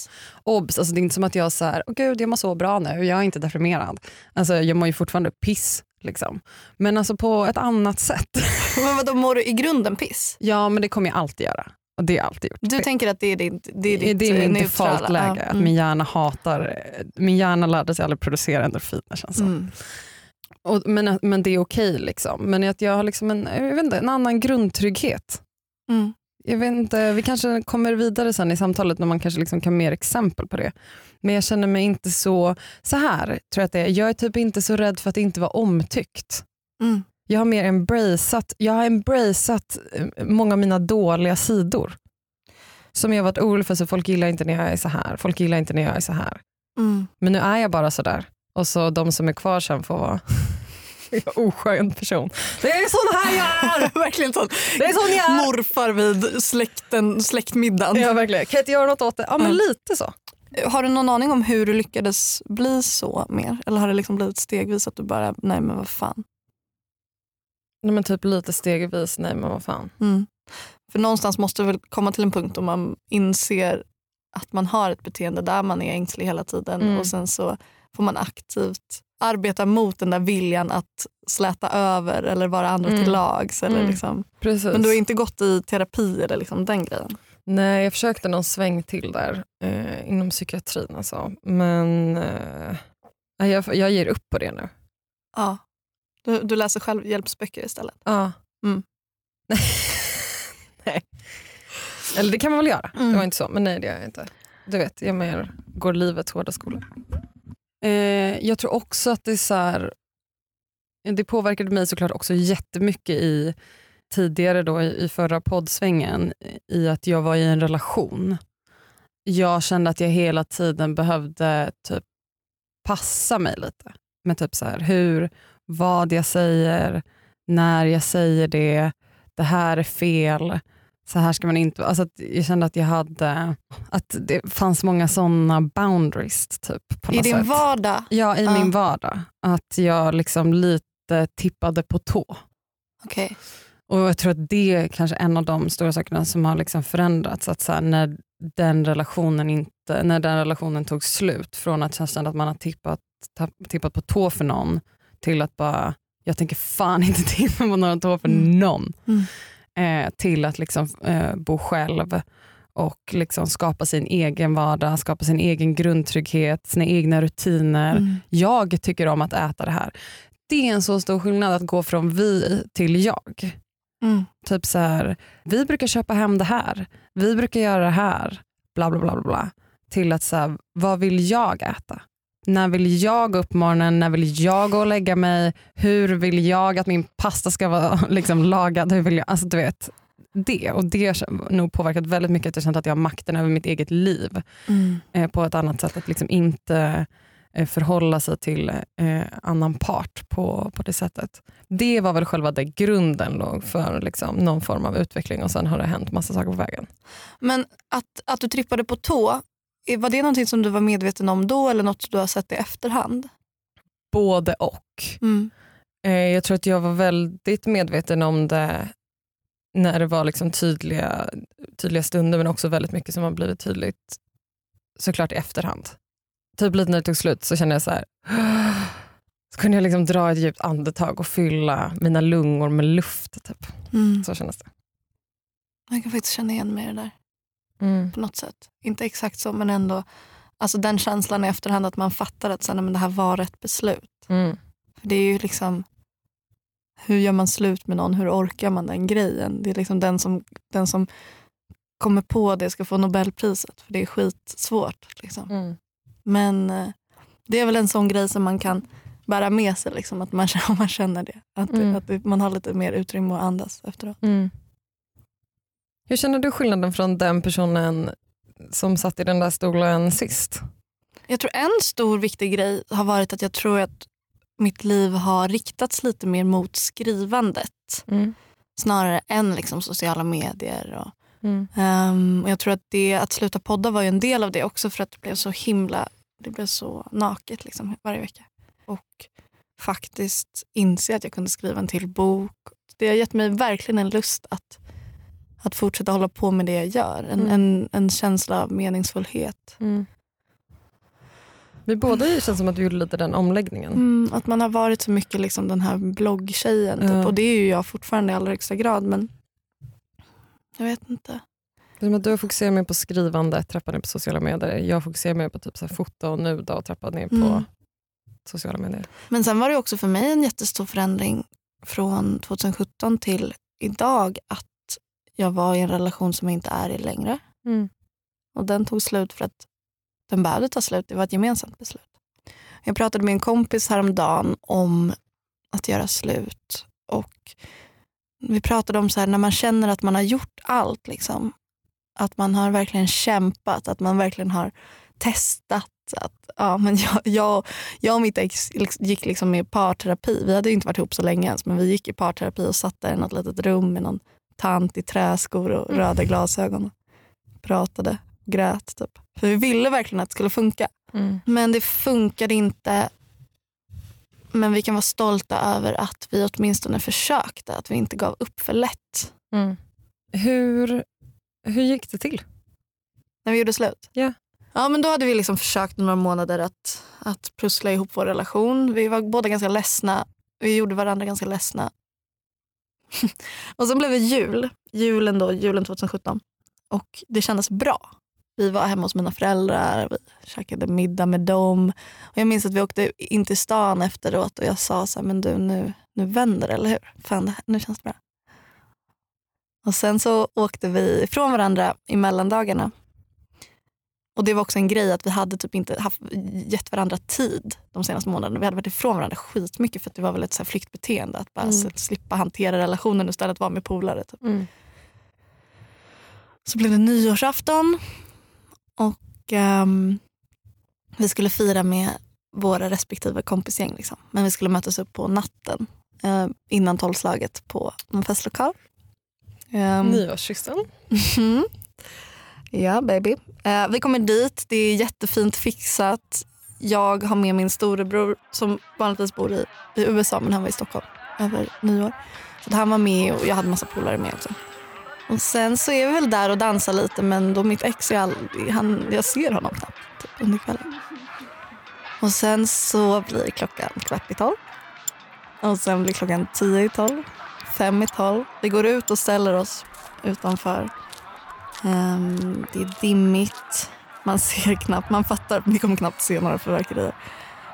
Obs, alltså det är inte som att jag så här, åh gud jag mår så bra nu, jag är inte deprimerad. Alltså jag mår ju fortfarande piss. Liksom. Men alltså på ett annat sätt. Men vadå, mår du i grunden piss? Ja men det kommer jag alltid göra. Och det har jag alltid gjort. Du tänker att det är ditt, det är ditt det är neutrala? default-läge, Ja, att mm. min hjärna hatar, min hjärna lärde sig aldrig producera endorfiner känns. Mm. Och, men, men det är okej liksom. Men att jag har liksom en, jag inte, en annan grundtrygghet. Mm. Jag vet inte, vi kanske kommer vidare sen i samtalet när man kanske liksom kan mer exempel på det. Men jag känner mig inte så, så här tror jag att det är, jag är typ inte så rädd för att inte vara omtyckt. Mm. Jag har mer embraceat, jag har embraceat eh, många av mina dåliga sidor. Som jag varit orolig för, så folk gillar inte när jag är så här, folk gillar inte när jag är så här. Mm. Men nu är jag bara så där. Och så de som är kvar sen får vara oskön person. Det är sån här jag är! Verkligen sån Det är sån jag är! morfar vid släkten, släktmiddagen. Ja, verkligen. Kan jag inte göra något åt det? Ja men Mm. lite så. Har du någon aning om hur du lyckades bli så mer? Eller har det liksom blivit stegvis att du bara, nej men vad fan. Nej, men typ lite stegvis, nej men vad fan. Mm. För någonstans måste det väl komma till en punkt då man inser att man har ett beteende där man är ängslig hela tiden Mm. och sen så får man aktivt arbeta mot den där viljan att släta över eller vara andra Mm. till lags. Eller Mm. liksom. Precis. Men du har inte gått i terapi eller liksom den grejen? Nej, jag försökte någon sväng till där eh, inom psykiatrin. Alltså. Men eh, jag, jag ger upp på det nu. Ja. Du, du läser självhjälpsböcker istället? Ja. Mm. nej. Eller det kan man väl göra. Mm. Det var inte så. Men nej det gör jag inte. Du vet, jag mer går livets hårda skola. Eh, jag tror också att det är så här, det påverkade mig såklart också jättemycket i tidigare då i, i förra poddsvängen i att jag var i en relation. Jag kände att jag hela tiden behövde typ passa mig lite med typ så här, hur, vad jag säger, när jag säger det, det här är fel, så här ska man inte alltså Jag kände att jag hade, att det fanns många sådana boundaries typ. På I din sätt. vardag? Ja, i Ja. min vardag. Att jag liksom lite tippade på tå. Okej. Och jag tror att det är kanske en av de stora sakerna som har liksom förändrats. Att så här, när, den relationen inte, när den relationen tog slut, från att känna att man har tippat, tapp- tippat på tå för någon, till att bara, jag tänker fan inte tippa på några tå för Mm. någon. Mm. Eh, till att liksom, eh, bo själv och liksom skapa sin egen vardag, skapa sin egen grundtrygghet, sina egna rutiner Mm. jag tycker om att äta det här. Det är en så stor skillnad att gå från vi till jag. Mm. Typ så här, vi brukar köpa hem det här, vi brukar göra det här, bla bla bla. bla, bla. Till att så här, vad vill jag äta? När vill jag gå upp morgonen? När vill jag gå och lägga mig? Hur vill jag att min pasta ska vara liksom, lagad? Hur vill jag? Alltså, du vet, det. Och det har nog påverkat väldigt mycket att jag känt att jag har makten över mitt eget liv Mm. eh, på ett annat sätt. Att liksom inte eh, förhålla sig till eh, annan part på, på det sättet. Det var väl själva det grunden låg för liksom, någon form av utveckling och sen har det hänt massa saker på vägen. Men att, att du trippade på tå, var det någonting som du var medveten om då eller något du har sett i efterhand? Både och. Mm. Eh, jag tror att jag var väldigt medveten om det när det var liksom tydliga, tydliga stunder men också väldigt mycket som har blivit tydligt såklart i efterhand. Typ lite när det tog slut så kände jag så här. Så kunde jag liksom dra ett djupt andetag och fylla mina lungor med luft. Typ. Mm. Så kändes det. Jag kan faktiskt känna igen mig i det där Mm. på något sätt. Inte exakt så men ändå alltså den känslan i efterhand att man fattar att så, nej, men det här var rätt beslut. Mm. För Det är ju liksom hur gör man slut med någon? Hur orkar man den grejen? Det är liksom den som, den som kommer på det ska få Nobelpriset för det är skitsvårt. Liksom. Mm. Men eh, det är väl en sån grej som man kan bära med sig, liksom, att man, man känner det. Att, Mm. att man har lite mer utrymme att andas efteråt. Mm. Hur känner du skillnaden från den personen som satt i den där stolen sist? Jag tror en stor viktig grej har varit att jag tror att mitt liv har riktats lite mer mot skrivandet. Mm. snarare än liksom sociala medier. Och, Mm. ehm, och jag tror att det, att sluta podda var ju en del av det också för att det blev så himla, det blev så naket liksom varje vecka. Och faktiskt inse att jag kunde skriva en till bok. Det har gett mig verkligen en lust att, att fortsätta hålla på med det jag gör. En, Mm. en, en känsla av meningsfullhet. Mm. Vi båda känns som att vi gjorde lite den omläggningen. Mm, att man har varit så mycket liksom den här bloggtjejen. Typ. Ja. Och det är ju jag fortfarande i allra högsta grad. Men jag vet inte. Det är som att du fokuserar mer på skrivande, trappar ner på sociala medier. Jag fokuserar mer på typ så här foto och nuda och trappar ner på Mm. sociala medier. Men sen var det också för mig en jättestor förändring från 2017 till idag att jag var i en relation som jag inte är i längre. Mm. Och den tog slut för att den behövde ta slut. Det var ett gemensamt beslut. Jag pratade med en kompis häromdagen om att göra slut. Och vi pratade om så här, när man känner att man har gjort allt. Liksom, att man har verkligen kämpat, att man verkligen har testat. Att, ja, men jag, jag, jag och mitt ex gick liksom i parterapi. Vi hade inte varit ihop så länge ens, men vi gick i parterapi och satt där i något litet rum med någon tant i träskor och Mm. röda glasögon. Pratade, grät typ. För vi ville verkligen att det skulle funka. Mm. Men det funkade inte. Men vi kan vara stolta över att vi åtminstone försökte. Att vi inte gav upp för lätt Mm. Hur, hur gick det till? när vi gjorde slut. Ja. Ja, men då hade vi liksom försökt några månader att, att pussla ihop vår relation. Vi var båda ganska ledsna. Vi gjorde varandra ganska ledsna. och sen blev det jul. Julen, då, julen 2017. Och det kändes bra. Vi var hemma hos mina föräldrar, vi käkade middag med dem. Och jag minns att vi åkte in till stan efteråt och jag sa så här, men du nu, nu vänder det, eller hur? Fan, det här- nu känns det bra. Och sen så åkte vi ifrån varandra i mellandagarna. Och det var också en grej att vi hade typ inte haft, gett varandra tid de senaste månaderna. Vi hade varit ifrån varandra skitmycket för att det var väl ett så flyktbeteende. Att bara Mm. slippa hantera relationen istället vara med polare. Typ. Mm. Så blev det nyårsafton och ehm, vi skulle fira med våra respektive kompisgäng. Liksom. Men vi skulle mötas upp på natten eh, innan tolvslaget på en festlokal. Um, Nyårskyssen. Ja, baby. Eh, vi kommer dit. Det är jättefint fixat. Jag har med min storebror som vanligtvis bor i, i USA men han var i Stockholm över nyår. Så han var med och jag hade massa polare med också. Och sen så är vi väl där och dansar lite men då mitt ex är all, han, jag ser honom knappt typ, under kvällen. Och sen så blir klockan kvart i tolv. Och sen blir klockan tio i tolv. Fem i tolv. Vi går ut och ställer oss utanför. Ehm, det är dimmigt. Man ser knappt, man fattar, vi kommer knappt se några fyrverkerier.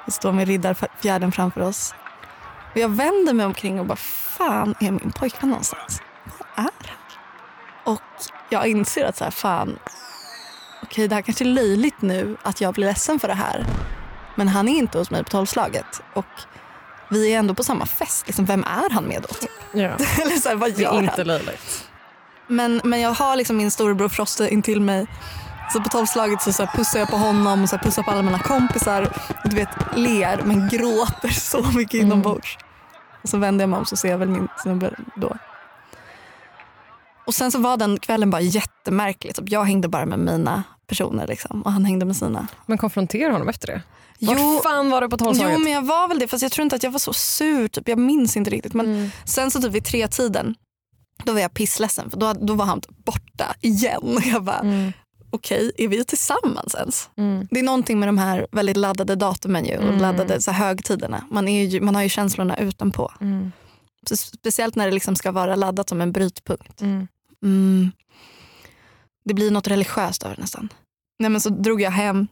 Vi står med riddarfjärden framför oss. Och jag vänder mig omkring och bara, fan är min pojkvän någonstans? Var är han? Och jag inser att så här, fan, okej det här kanske är löjligt nu att jag blir ledsen för det här. Men han är inte hos mig på tolvslaget. Och vi är ändå på samma fest. Liksom, vem är han med då? Typ? Ja. Eller så här, vad Det gör är han? inte löjligt. Men, men jag har liksom min storebror Froste intill mig. Så på tolvslaget så, så pussar jag på honom och så pussar på alla mina kompisar. Du vet, ler men gråter så mycket Mm. inombords. Och så vänder jag mig om så ser jag väl min snubbe då. Och sen så var den kvällen bara jättemärklig. Typ jag hängde bara med mina personer liksom, och han hängde med sina. Men konfrontera honom efter det. Jo, Var fan var du på tolvslaget? jo men jag var väl det fast jag tror inte att jag var så sur. Typ. Jag minns inte riktigt. Men Mm. Sen så typ vid tre tiden då var jag pissledsen för då, då var han borta igen. Jag bara, Mm. okej, är vi tillsammans ens? Mm. Det är någonting med de här väldigt laddade datumen ju, och Mm. laddade så här, högtiderna. Man, är ju, man har ju känslorna utanpå. Mm. Speciellt när det liksom ska vara laddat som en brytpunkt. Mm. Mm. Det blir något religiöst över det nästan. Nej, men så drog jag hem,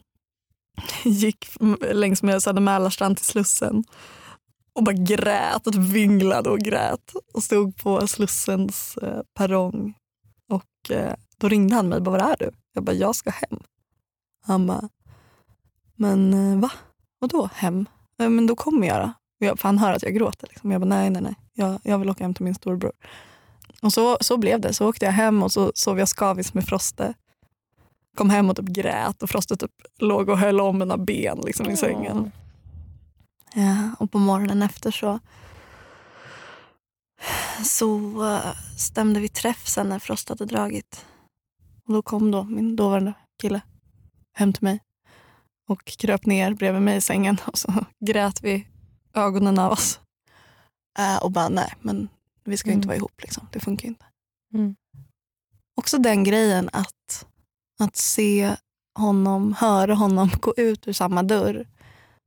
gick längs med Söder Mälarstrand till Slussen och bara grät och vinglade och grät och stod på Slussens eh, perrong. Och eh, då ringde han mig, bara, var är du? Jag bara, jag ska hem. Han bara, men eh, va? Vadå hem? "Ja, men då kommer jag då. Och Jag, för han hör att jag gråter. Liksom. Jag bara, nej nej nej, jag, jag vill åka hem till min storbror. Och så, så blev det. Så åkte jag hem och så sov jag skavis med Froste. Kom hem och typ grät och Froste typ låg och höll om mina ben liksom, i sängen. Ja, och på morgonen efter så så eh, stämde vi träff sen när Frost hade dragit. Och då kom då min dåvarande kille hem till mig och kröp ner bredvid mig i sängen och så grät vi ögonen av oss. Eh, och bara nej, men vi ska ju inte Mm. vara ihop. Liksom. Det funkar ju inte. Mm. Också den grejen att, att se honom, höra honom gå ut ur samma dörr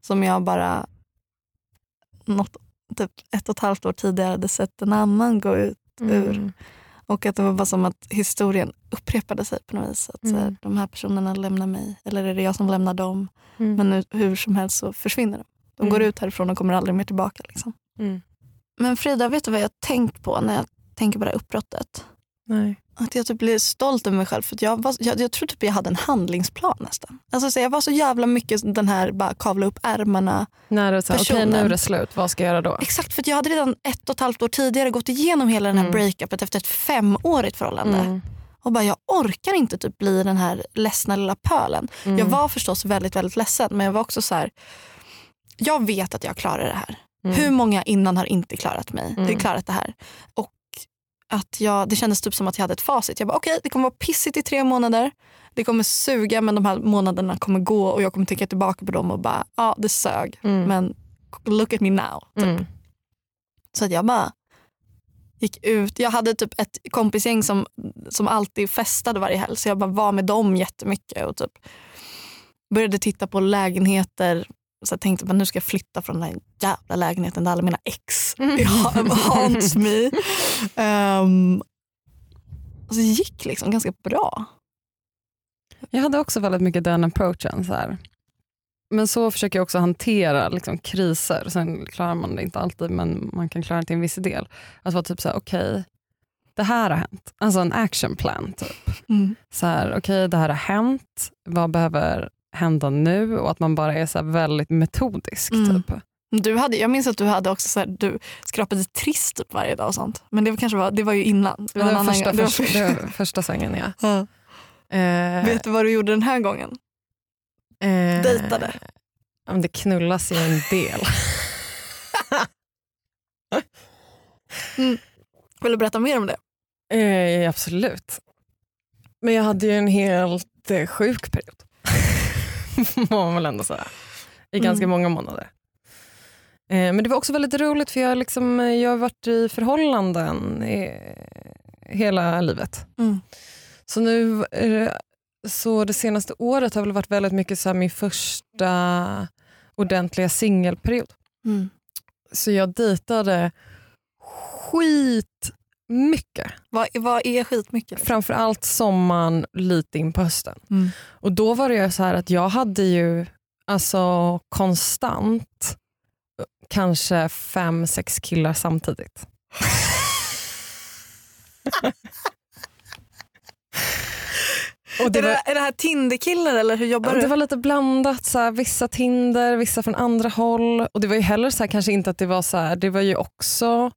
som jag bara något, typ ett och ett halvt år tidigare hade sett en annan gå ut ur. Mm. Och att det var bara som att historien upprepade sig på något vis. Att så här, Mm. de här personerna lämnar mig, eller är det jag som lämnar dem? Mm. Men nu, hur som helst så försvinner de. De går Mm. ut härifrån och kommer aldrig mer tillbaka. Liksom. Mm. Men Frida, vet du vad jag har tänkt på när jag tänker på det här uppbrottet? Nej. Att jag typ blir stolt över mig själv. För jag, var, jag, jag tror typ jag hade en handlingsplan nästan. Alltså, så jag var så jävla mycket den här bara kavla upp ärmarna. När så här, okej nu är det slut, vad ska jag göra då? Exakt, för jag hade redan ett och ett halvt år tidigare gått igenom hela den här Mm. breakupet efter ett femårigt förhållande. Mm. Och bara jag orkar inte typ bli den här ledsna lilla pölen. Mm. Jag var förstås väldigt väldigt ledsen men jag var också så här. Jag vet att jag klarar det här. Mm. Hur många innan har inte klarat mig? Mm. Klarat det här. Och att jag, det kändes typ som att jag hade ett facit. Jag bara okej det kommer vara pissigt i tre månader. Det kommer suga men de här månaderna kommer gå och jag kommer tänka tillbaka på dem och bara ja det sög. Mm. Men look at me now. Typ. Mm. Så att jag bara gick ut. Jag hade typ ett kompisgäng som, som alltid festade varje helg så jag bara var med dem jättemycket och typ började titta på lägenheter. Så jag tänkte att nu ska jag flytta från den här jävla lägenheten där alla mina ex haunts me. Um, och så gick liksom ganska bra. Jag hade också väldigt mycket den approachen. Så här. Men så försöker jag också hantera liksom, kriser. Sen klarar man det inte alltid men man kan klara det till en viss del. Att vara typ så här, okej, det här har hänt. Alltså en action plan. Typ. Mm. Så här, okej det här har hänt, vad behöver hända nu? Och att man bara är så väldigt metodisk. Mm. Typ. Du hade, jag minns att du hade också så här, du skrapade trist typ varje dag och sånt. Men det, kanske var, det var ju innan. Det var, en annan första, gång. Det var första, det var första svängen ja. Ja. Eh, Vet du vad du gjorde den här gången? eh, dejtade? det knullas ju en del. Vill du berätta mer om det? Eh, absolut. Men jag hade ju en helt eh, sjuk period. Får man väl ändå säga. I ganska Mm. många månader. Eh, men det var också väldigt roligt för jag, liksom, eh, jag har varit i förhållanden i, hela livet. Mm. Så nu eh, så det senaste året har väl varit väldigt mycket så min första ordentliga singelperiod. Mm. Så jag dejtade skitmycket. Vad, vad är skitmycket? Liksom? Framförallt sommaren, lite in på hösten. Mm. Och då var det så här att jag hade ju alltså konstant kanske fem, sex killar samtidigt. Och det, är, var, det, är det här Tinderkillar eller hur jobbar det du? var lite blandat, så här, vissa Tinder, vissa från andra håll. Och det var ju heller så här, kanske inte att det var så här, det var ju också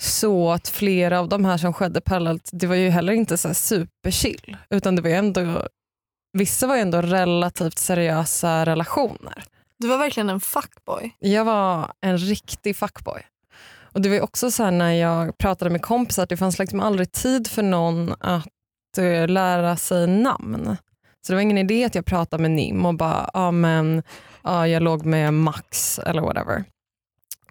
så att flera av de här som skedde parallellt, det var ju heller inte så superchill. Utan det var ändå, vissa var ju ändå relativt seriösa relationer. Du var verkligen en fuckboy. Jag var en riktig fuckboy. Och det var också så här när jag pratade med kompisar att det fanns liksom aldrig tid för någon att eh, lära sig namn. Så det var ingen idé att jag pratade med Nim och bara, ja men ja, jag låg med Max eller whatever.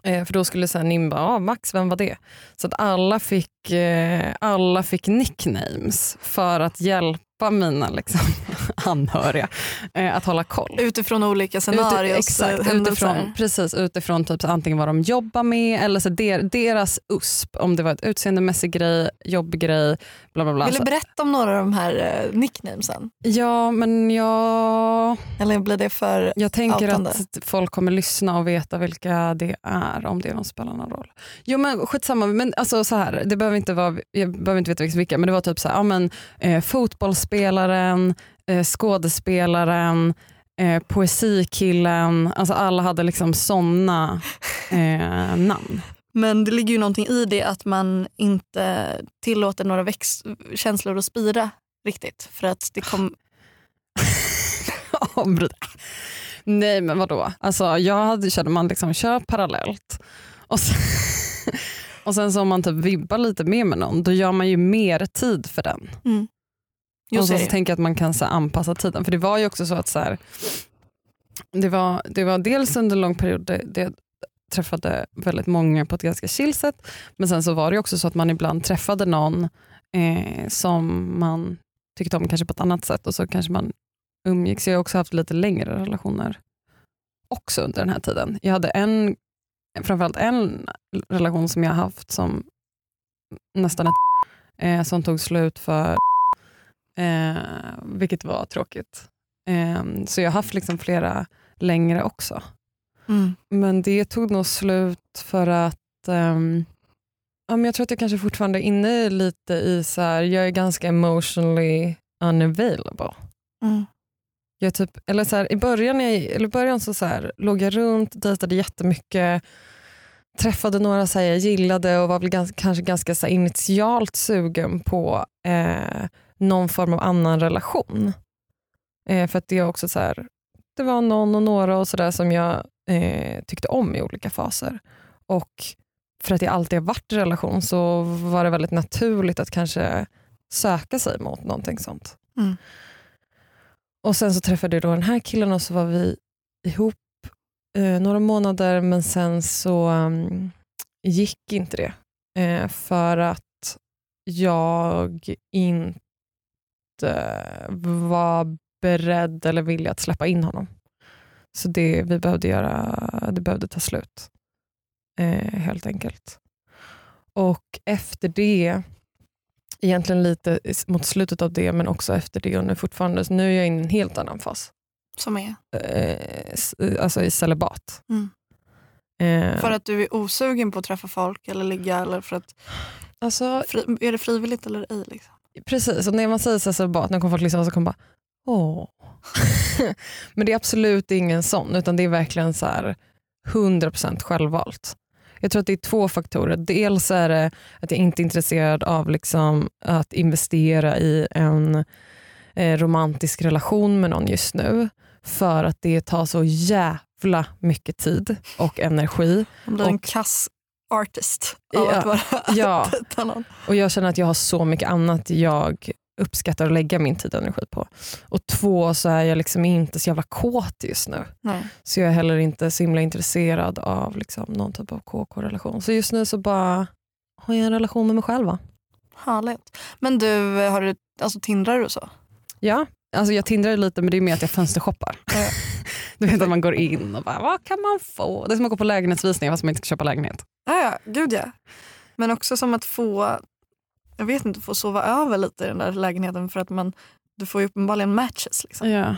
Eh, för då skulle så här, Nim bara, ah, Max, vem var det? Så att alla fick, eh, alla fick nicknames för att hjälpa mina liksom, anhöriga eh, att hålla koll. Utifrån olika scenarios. Uti- exakt, eh, utifrån, precis, utifrån typ så antingen vad de jobbar med eller så der, deras USP, om det var ett utseendemässig grej, jobbgrej, bla bla bla. Vill du berätta om några av de här eh, nicknamesen? ja, men jag, Eller blir det för... jag tänker Outande. att folk kommer lyssna och veta vilka det är, om det är någon spelar någon roll. Jo men skitsamma, men alltså så här, det behöver inte vara, jag behöver inte veta vilka, men det var typ så här, ja, men, eh, fotbollsspelaren, eh, skådespelaren, eh, poesikillen, alltså alla hade liksom såna eh, namn. Men det ligger ju någonting i det att man inte tillåter några känslor att spira riktigt. För att det kom... Avbryt. Nej men vadå, alltså, jag hade, körde man liksom kör parallellt och sen, Och sen så om man typ vibbar lite mer med någon, då gör man ju mer tid för den. Mm. Jo, och så så, tänker jag att man kan så anpassa tiden. För det var ju också så att så här, det, var, det var dels under en lång period det, det träffade väldigt många på ett ganska chill sätt. Men sen så var det också så att man ibland träffade någon eh, som man tyckte om kanske på ett annat sätt och så kanske man umgicks. Jag har också haft lite längre relationer också under den här tiden. Jag hade en, framförallt en relation som jag haft som nästan ett eh, som tog slut för eh, vilket var tråkigt. Eh, så jag har haft liksom flera längre också. Mm. Men det tog nog slut för att ehm, ja, men jag tror att jag kanske fortfarande är inne lite i så här, jag är ganska emotionally unavailable. Mm. Jag typ, eller så här, I början, jag, eller i början så, så här, låg jag runt, dejtade jättemycket, träffade några så här, jag gillade och var väl ganska, kanske ganska så initialt sugen på eh, någon form av annan relation. Eh, för att det är också så här, det var någon och några och så som jag eh, tyckte om i olika faser. Och för att jag alltid har varit i relation så var det väldigt naturligt att kanske söka sig mot någonting sånt. Mm. Och sen så träffade jag då den här killen och så var vi ihop eh, några månader men sen så um, gick inte det. Eh, för att jag inte var beredd eller villig att släppa in honom. Så det vi behövde göra, det behövde ta slut. Eh, helt enkelt. Och efter det, egentligen lite mot slutet av det men också efter det och nu fortfarande, så nu är jag inne i en helt annan fas. Som är? Eh, s- alltså i celibat. Mm. Eh, För att du är osugen på att träffa folk eller ligga eller för att alltså, fri, är det frivilligt eller ej? Liksom? Precis, och när man säger celibat, när kommer folk lyssna så kommer bara åh. Men det är absolut ingen sån, utan det är verkligen så här 100% självvalt. Jag tror att det är två faktorer. Dels är det att jag inte är intresserad av liksom att investera i en eh, romantisk relation med någon just nu. För att det tar så jävla mycket tid och energi. Man blir en Och- kass artist av Ja, att vara ja. någon. Och jag känner att jag har så mycket annat jag uppskattar att lägga min tid och energi på. Och två så är jag liksom inte så jävla kåt just nu. Nej. Så jag är heller inte så himla intresserad av liksom någon typ av KK-relation. Så just nu så bara har jag en relation med mig själv. va? Härligt. Men du, har du alltså tindrar du så? Ja, alltså jag tindrar lite men det är mer att jag fönstershoppar. Du vet att man går in och bara, vad kan man få? Det är som att gå på lägenhetsvisningar fast man inte ska köpa lägenhet. Ja, ja, gud ja. Men också som att få, jag vet inte, få sova över lite i den där lägenheten för att man, du får ju uppenbarligen matches. Liksom. Ja.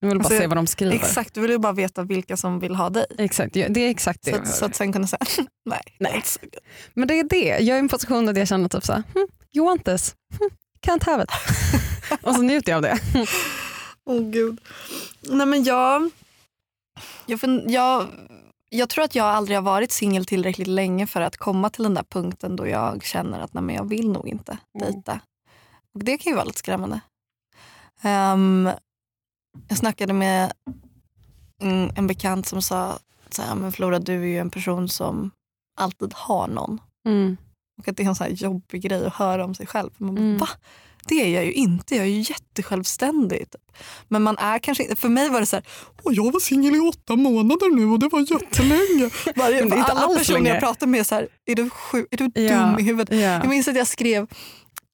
Jag vill bara Alltså, se vad de skriver. Exakt, du vill ju bara veta vilka som vill ha dig. Exakt, det är exakt det. Så att, så att sen kunna säga nej. Nej. Men det är det, jag är i en position att jag känner typ såhär, hm, you want this, hm, can't have it. och så njuter jag av det. Åh gud. Nej men jag, jag, jag, jag tror att jag aldrig har varit singel tillräckligt länge för att komma till den där punkten då jag känner att nej, men jag vill nog inte Mm. dejta. Och det kan ju vara lite skrämmande. Ehm, jag snackade med en, en bekant som sa så här, men Flora du är ju en person som alltid har någon. Mm. Och att det är en sån här jobbig grej att höra om sig själv. Man bara, Mm. Va? Det är jag ju inte. Jag är ju jättesjälvständig. Typ. Men man är kanske inte... För mig var det så här, Åh, jag var singel i åtta månader nu och det var jättelänge. Varje, det alla personer länge. jag pratar med är så här, är du, sjuk, är du Ja. dum i huvudet? Ja. Jag minns att jag skrev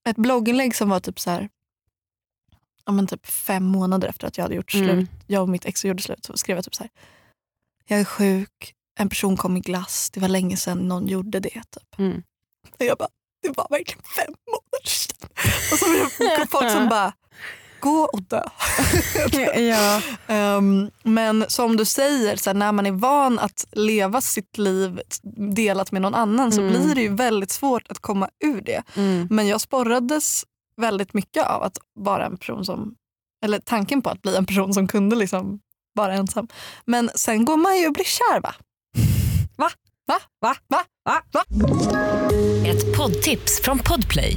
ett blogginlägg som var typ så här, ja, men typ fem månader efter att jag hade gjort slut. Mm. Jag och mitt ex gjorde slut. Så skrev jag typ så här, jag är sjuk, en person kom i glass, det var länge sedan någon gjorde det. Typ. Mm. Och jag bara, det var verkligen fem månader sedan. Och så var det folk som bara, gå och dö. ja. Ehm, men som du säger, så här, när man är van att leva sitt liv delat med någon annan så Mm. blir det ju väldigt svårt att komma ur det. Mm. Men jag sporrades väldigt mycket av att vara en person som, eller tanken på att bli en person som kunde liksom vara ensam. Men sen går man ju och blir kär va? Va? Va? Va? Va? Va? Va? Ett poddtips från Podplay.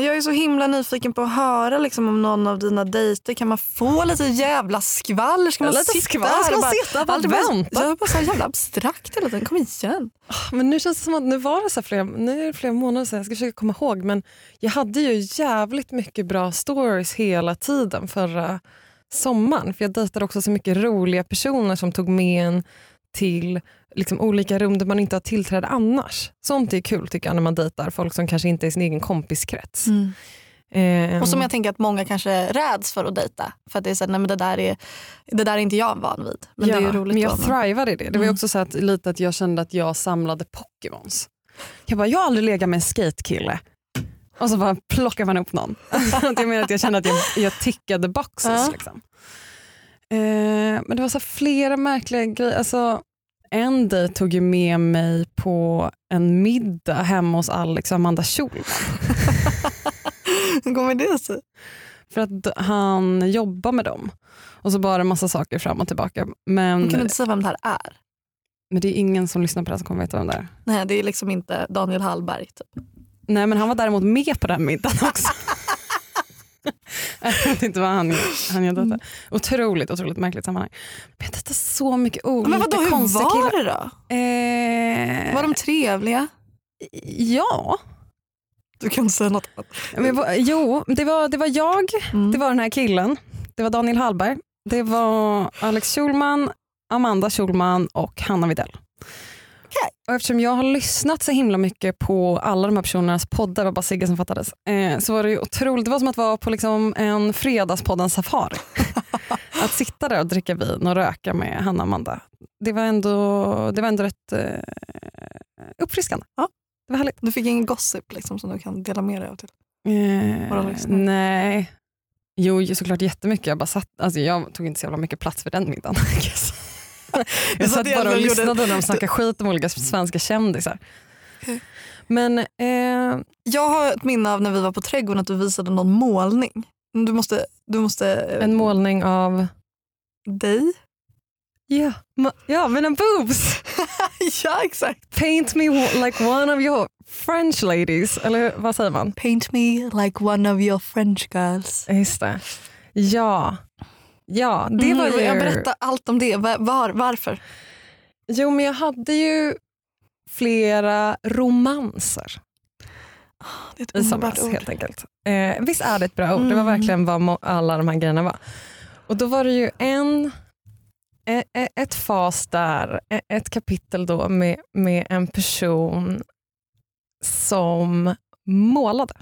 Jag är så himla nyfiken på att höra liksom, om någon av dina dejter. Kan man få lite jävla skvaller? Ska man Lite sitta skvaller, här ska man sitta och vänta? Jag är bara så jävla abstrakt hela tiden. Kom igen. Men nu känns det som att nu var det så flera, nu är det flera månader sedan, jag ska försöka komma ihåg. Men jag hade ju jävligt mycket bra stories hela tiden förra sommaren. För jag dejtade också så mycket roliga personer som tog med en till liksom olika rum där man inte har tillträde annars. Sånt är kul tycker jag när man dejtar folk som kanske inte är sin egen kompiskrets. Ehm, Och som jag tänker att många kanske räds för att dejta. För att det är så här, nej men det där är, det där är inte jag van vid. Men det är roligt men jag thrivade i det. Det var Mm. också så att, lite att jag kände att jag samlade Pokémons. Jag bara, jag har aldrig legat med en skatekille. Och så bara plockar man upp någon. Jag menar att jag kände att jag, jag tickade boxes. Ja. Liksom. Eh, men det var så flera märkliga grejer. Alltså, en dejt tog ju med mig på en middag hemma hos Alex och Amanda Schulman. Hur kommer det sig? För att han jobbar med dem. Och så bara en massa saker fram och tillbaka. Men, kan du inte säga vem det här är? men det är ingen som lyssnar på det här som kommer veta vem det är. Nej, det är liksom inte Daniel Hallberg. Typ. Nej men han var däremot med på den middagen också. jag vet inte vad han, han. Mm. detta. Otroligt, otroligt märkligt sammanhang. Men jag dejtar så mycket olika Men vadå, hur konstiga var killar. det då? Eh, Var de trevliga? Ja. Du kan inte säga något annat. Men, jo, det var, det var jag, Mm. det var den här killen, det var Daniel Hallberg, det var Alex Schulman, Amanda Schulman och Hanna Videll. Okej. Och eftersom jag har lyssnat så himla mycket på alla de här personernas poddar, det var bara Sigge som fattades, eh, så var det ju otroligt, det var som att vara på liksom en fredagspodden safari. att sitta där och dricka vin och röka med Hanna och Amanda, det var ändå, det var ändå rätt eh, uppfriskande. Ja. Det var härligt. Du fick ingen gossip liksom, som du kan dela med dig av till? Eh, nej. Jo, såklart jättemycket. Jag, bara satt, alltså jag tog inte så jävla mycket plats för den middagen. jag satt bara och lyssnade när de snackade skit om olika svenska kändisar. Men eh, Jag har ett minne av när vi var på trädgården att du visade någon målning. Du måste... Du måste eh, en målning av... Dig? Ja, ja en boobs! ja exakt. Paint me like one of your French ladies. Eller vad säger man? Paint me like one of your French girls. Just det. Ja. Ja, det Mm, var ju... Jag berättar allt om det. Var, var, varför? Jo, men jag hade ju flera romanser. Det är ett i somras ord. helt enkelt. Eh, visst är det ett bra ord? Det var Mm. verkligen vad alla de här grejerna var. Och då var det ju en, e- e- ett fas där, e- ett kapitel då med, med en person som målade.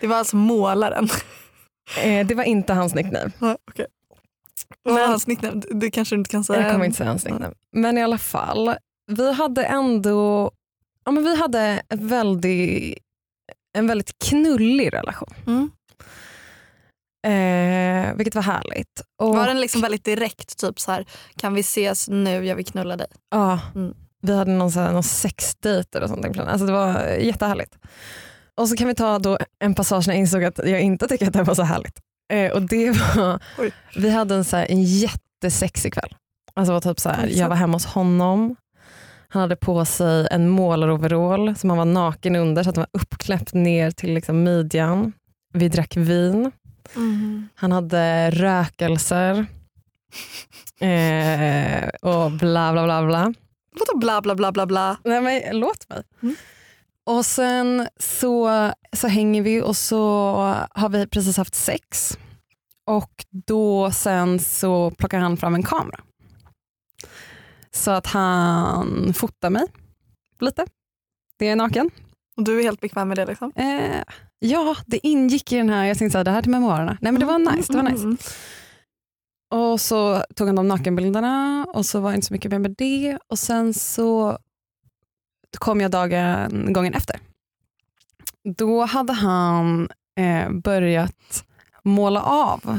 Det var alltså målaren. Eh, det var inte hans nickname. Ja, Okej. Vad var hans nickname? Det- kanske du inte kan säga. Jag kommer inte säga hans nickname. Men i alla fall, vi hade ändå ja, men vi hade ett väldigt, en väldigt knullig relation. Mm. Eh, vilket var härligt. Och, Var den liksom väldigt direkt? Typ så här, kan vi ses nu, jag vill knulla dig. Ja, Mm. vi hade någon, så här, någon sexdejt eller sånt. Alltså det var jättehärligt. Och så kan vi ta då en passage när jag insåg att jag inte tycker att det var så härligt. Eh, och det var, Oj. vi hade en, så här, en jättesexig kväll. Alltså var typ så här, jag var hemma hos honom. Han hade på sig en målaroverall som han var naken under så att den var uppkläppt ner till liksom midjan. Vi drack vin. Han hade rökelser. Eh, och bla bla bla bla. Vadå bla bla bla bla bla? Nej men låt mig. Mm. Och sen så, så hänger vi och så har vi precis haft sex. Och då sen så plockar han fram en kamera. Så att han fotar mig lite. Det är naken. Och du är helt bekväm med det liksom? Eh, ja, det ingick i den här, jag tänkte såhär, det här till memoarerna. Nej men det var nice. Det var nice. Mm. Och så tog han de nakenbilderna och så var det inte så mycket mer med det. Och sen så kom jag dagen, gången efter. Då hade han eh, börjat måla av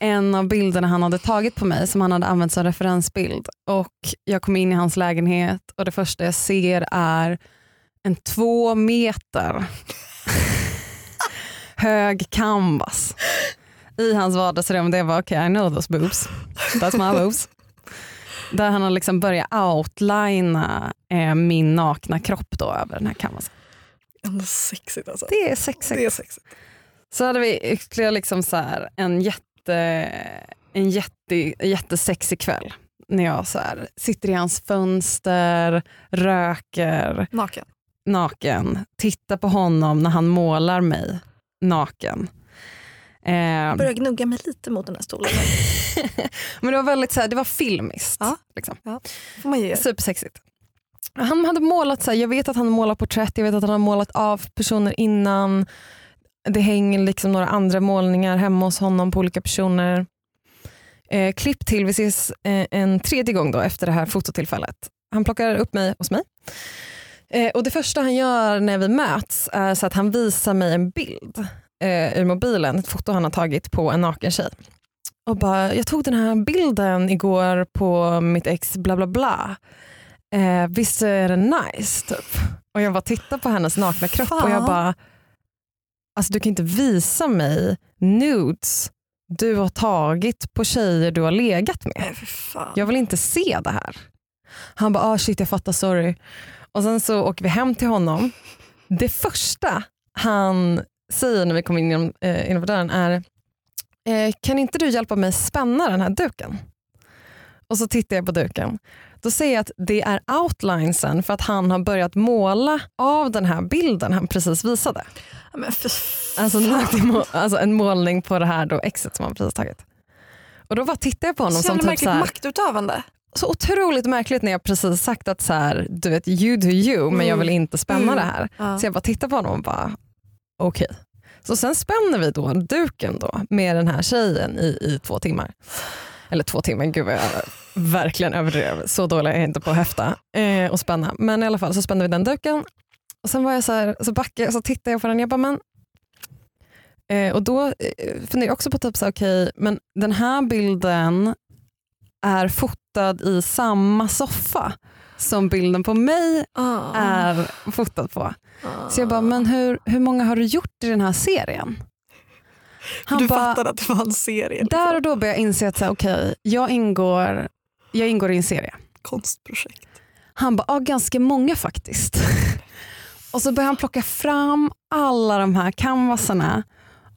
en av bilderna han hade tagit på mig som han hade använt som referensbild. Och Jag kom in i hans lägenhet och det första jag ser är en två meter hög canvas i hans vardagsrum. Det var okej, okay, I know those boobs. That's my boobs. Där han har liksom börjat outlina eh, min nakna kropp då över den här canvasen. Ändå sexigt alltså. Det är sexigt. Det är sexigt. Så hade vi ytterligare liksom så här en, jätte, en jätte, jättesexig kväll. När jag så här, sitter i hans fönster, röker. Naken. Naken. Tittar på honom när han målar mig naken. Eh, börjar gnugga mig lite mot den här stolen. Men det var väldigt så här, det var filmiskt. Ja. Liksom. Ja. Får man ge. Supersexigt. Han hade målat, så här, jag vet att han målat porträtt, jag vet att han har målat av personer innan. Det hänger liksom några andra målningar hemma hos honom på olika personer. Eh, klipp till, vi ses eh, en tredje gång då efter det här fototillfället. Han plockar upp mig hos mig. Eh, och Det första han gör när vi möts är så att han visar mig en bild eh, ur mobilen, ett foto han har tagit på en naken tjej. Och bara, jag tog den här bilden igår på mitt ex bla bla bla. Eh, visst är den nice? Typ. Och jag bara tittar på hennes nakna kropp Fan. och jag bara, alltså du kan inte visa mig nudes du har tagit på tjejer du har legat med. Jag vill inte se det här. Han bara, ah, shit jag fattar, sorry. Och sen så åker vi hem till honom. Det första han säger när vi kommer in genom, eh, innanför dörren är, eh, kan inte du hjälpa mig spänna den här duken? Och så tittar jag på duken. Då ser jag att det är outlinesen för att han har börjat måla av den här bilden han precis visade. Men för alltså, alltså, en målning på det här då exet som han precis tagit. Och då bara tittar jag på honom så som typ så här, maktutövande. Så otroligt märkligt när jag precis sagt att så här, du vet you do you men jag vill mm. inte spänna mm. det här. Ja. Så jag bara tittar på honom och bara okej. Okay. Så sen spänner vi då duken då med den här tjejen i, i två timmar. Eller två timmar, gud vad jag verkligen överdrev. Så dålig är jag inte på att häfta eh, och spänna. Men i alla fall så spände vi den duken. Och sen var jag så här, så backade jag så tittade jag på den. Jag bara, men eh, och då eh, funderade jag också på typ så okay, men den här bilden är fotad i samma soffa som bilden på mig oh. är fotad på. Oh. Så jag bara, men hur, hur många har du gjort i den här serien? Han du bara, fattade att det var en serie? Liksom. Där och då började jag inse att okay, jag, ingår, jag ingår i en serie. Konstprojekt. Han bara, ja, ganska många faktiskt. och så började han plocka fram alla de här canvasarna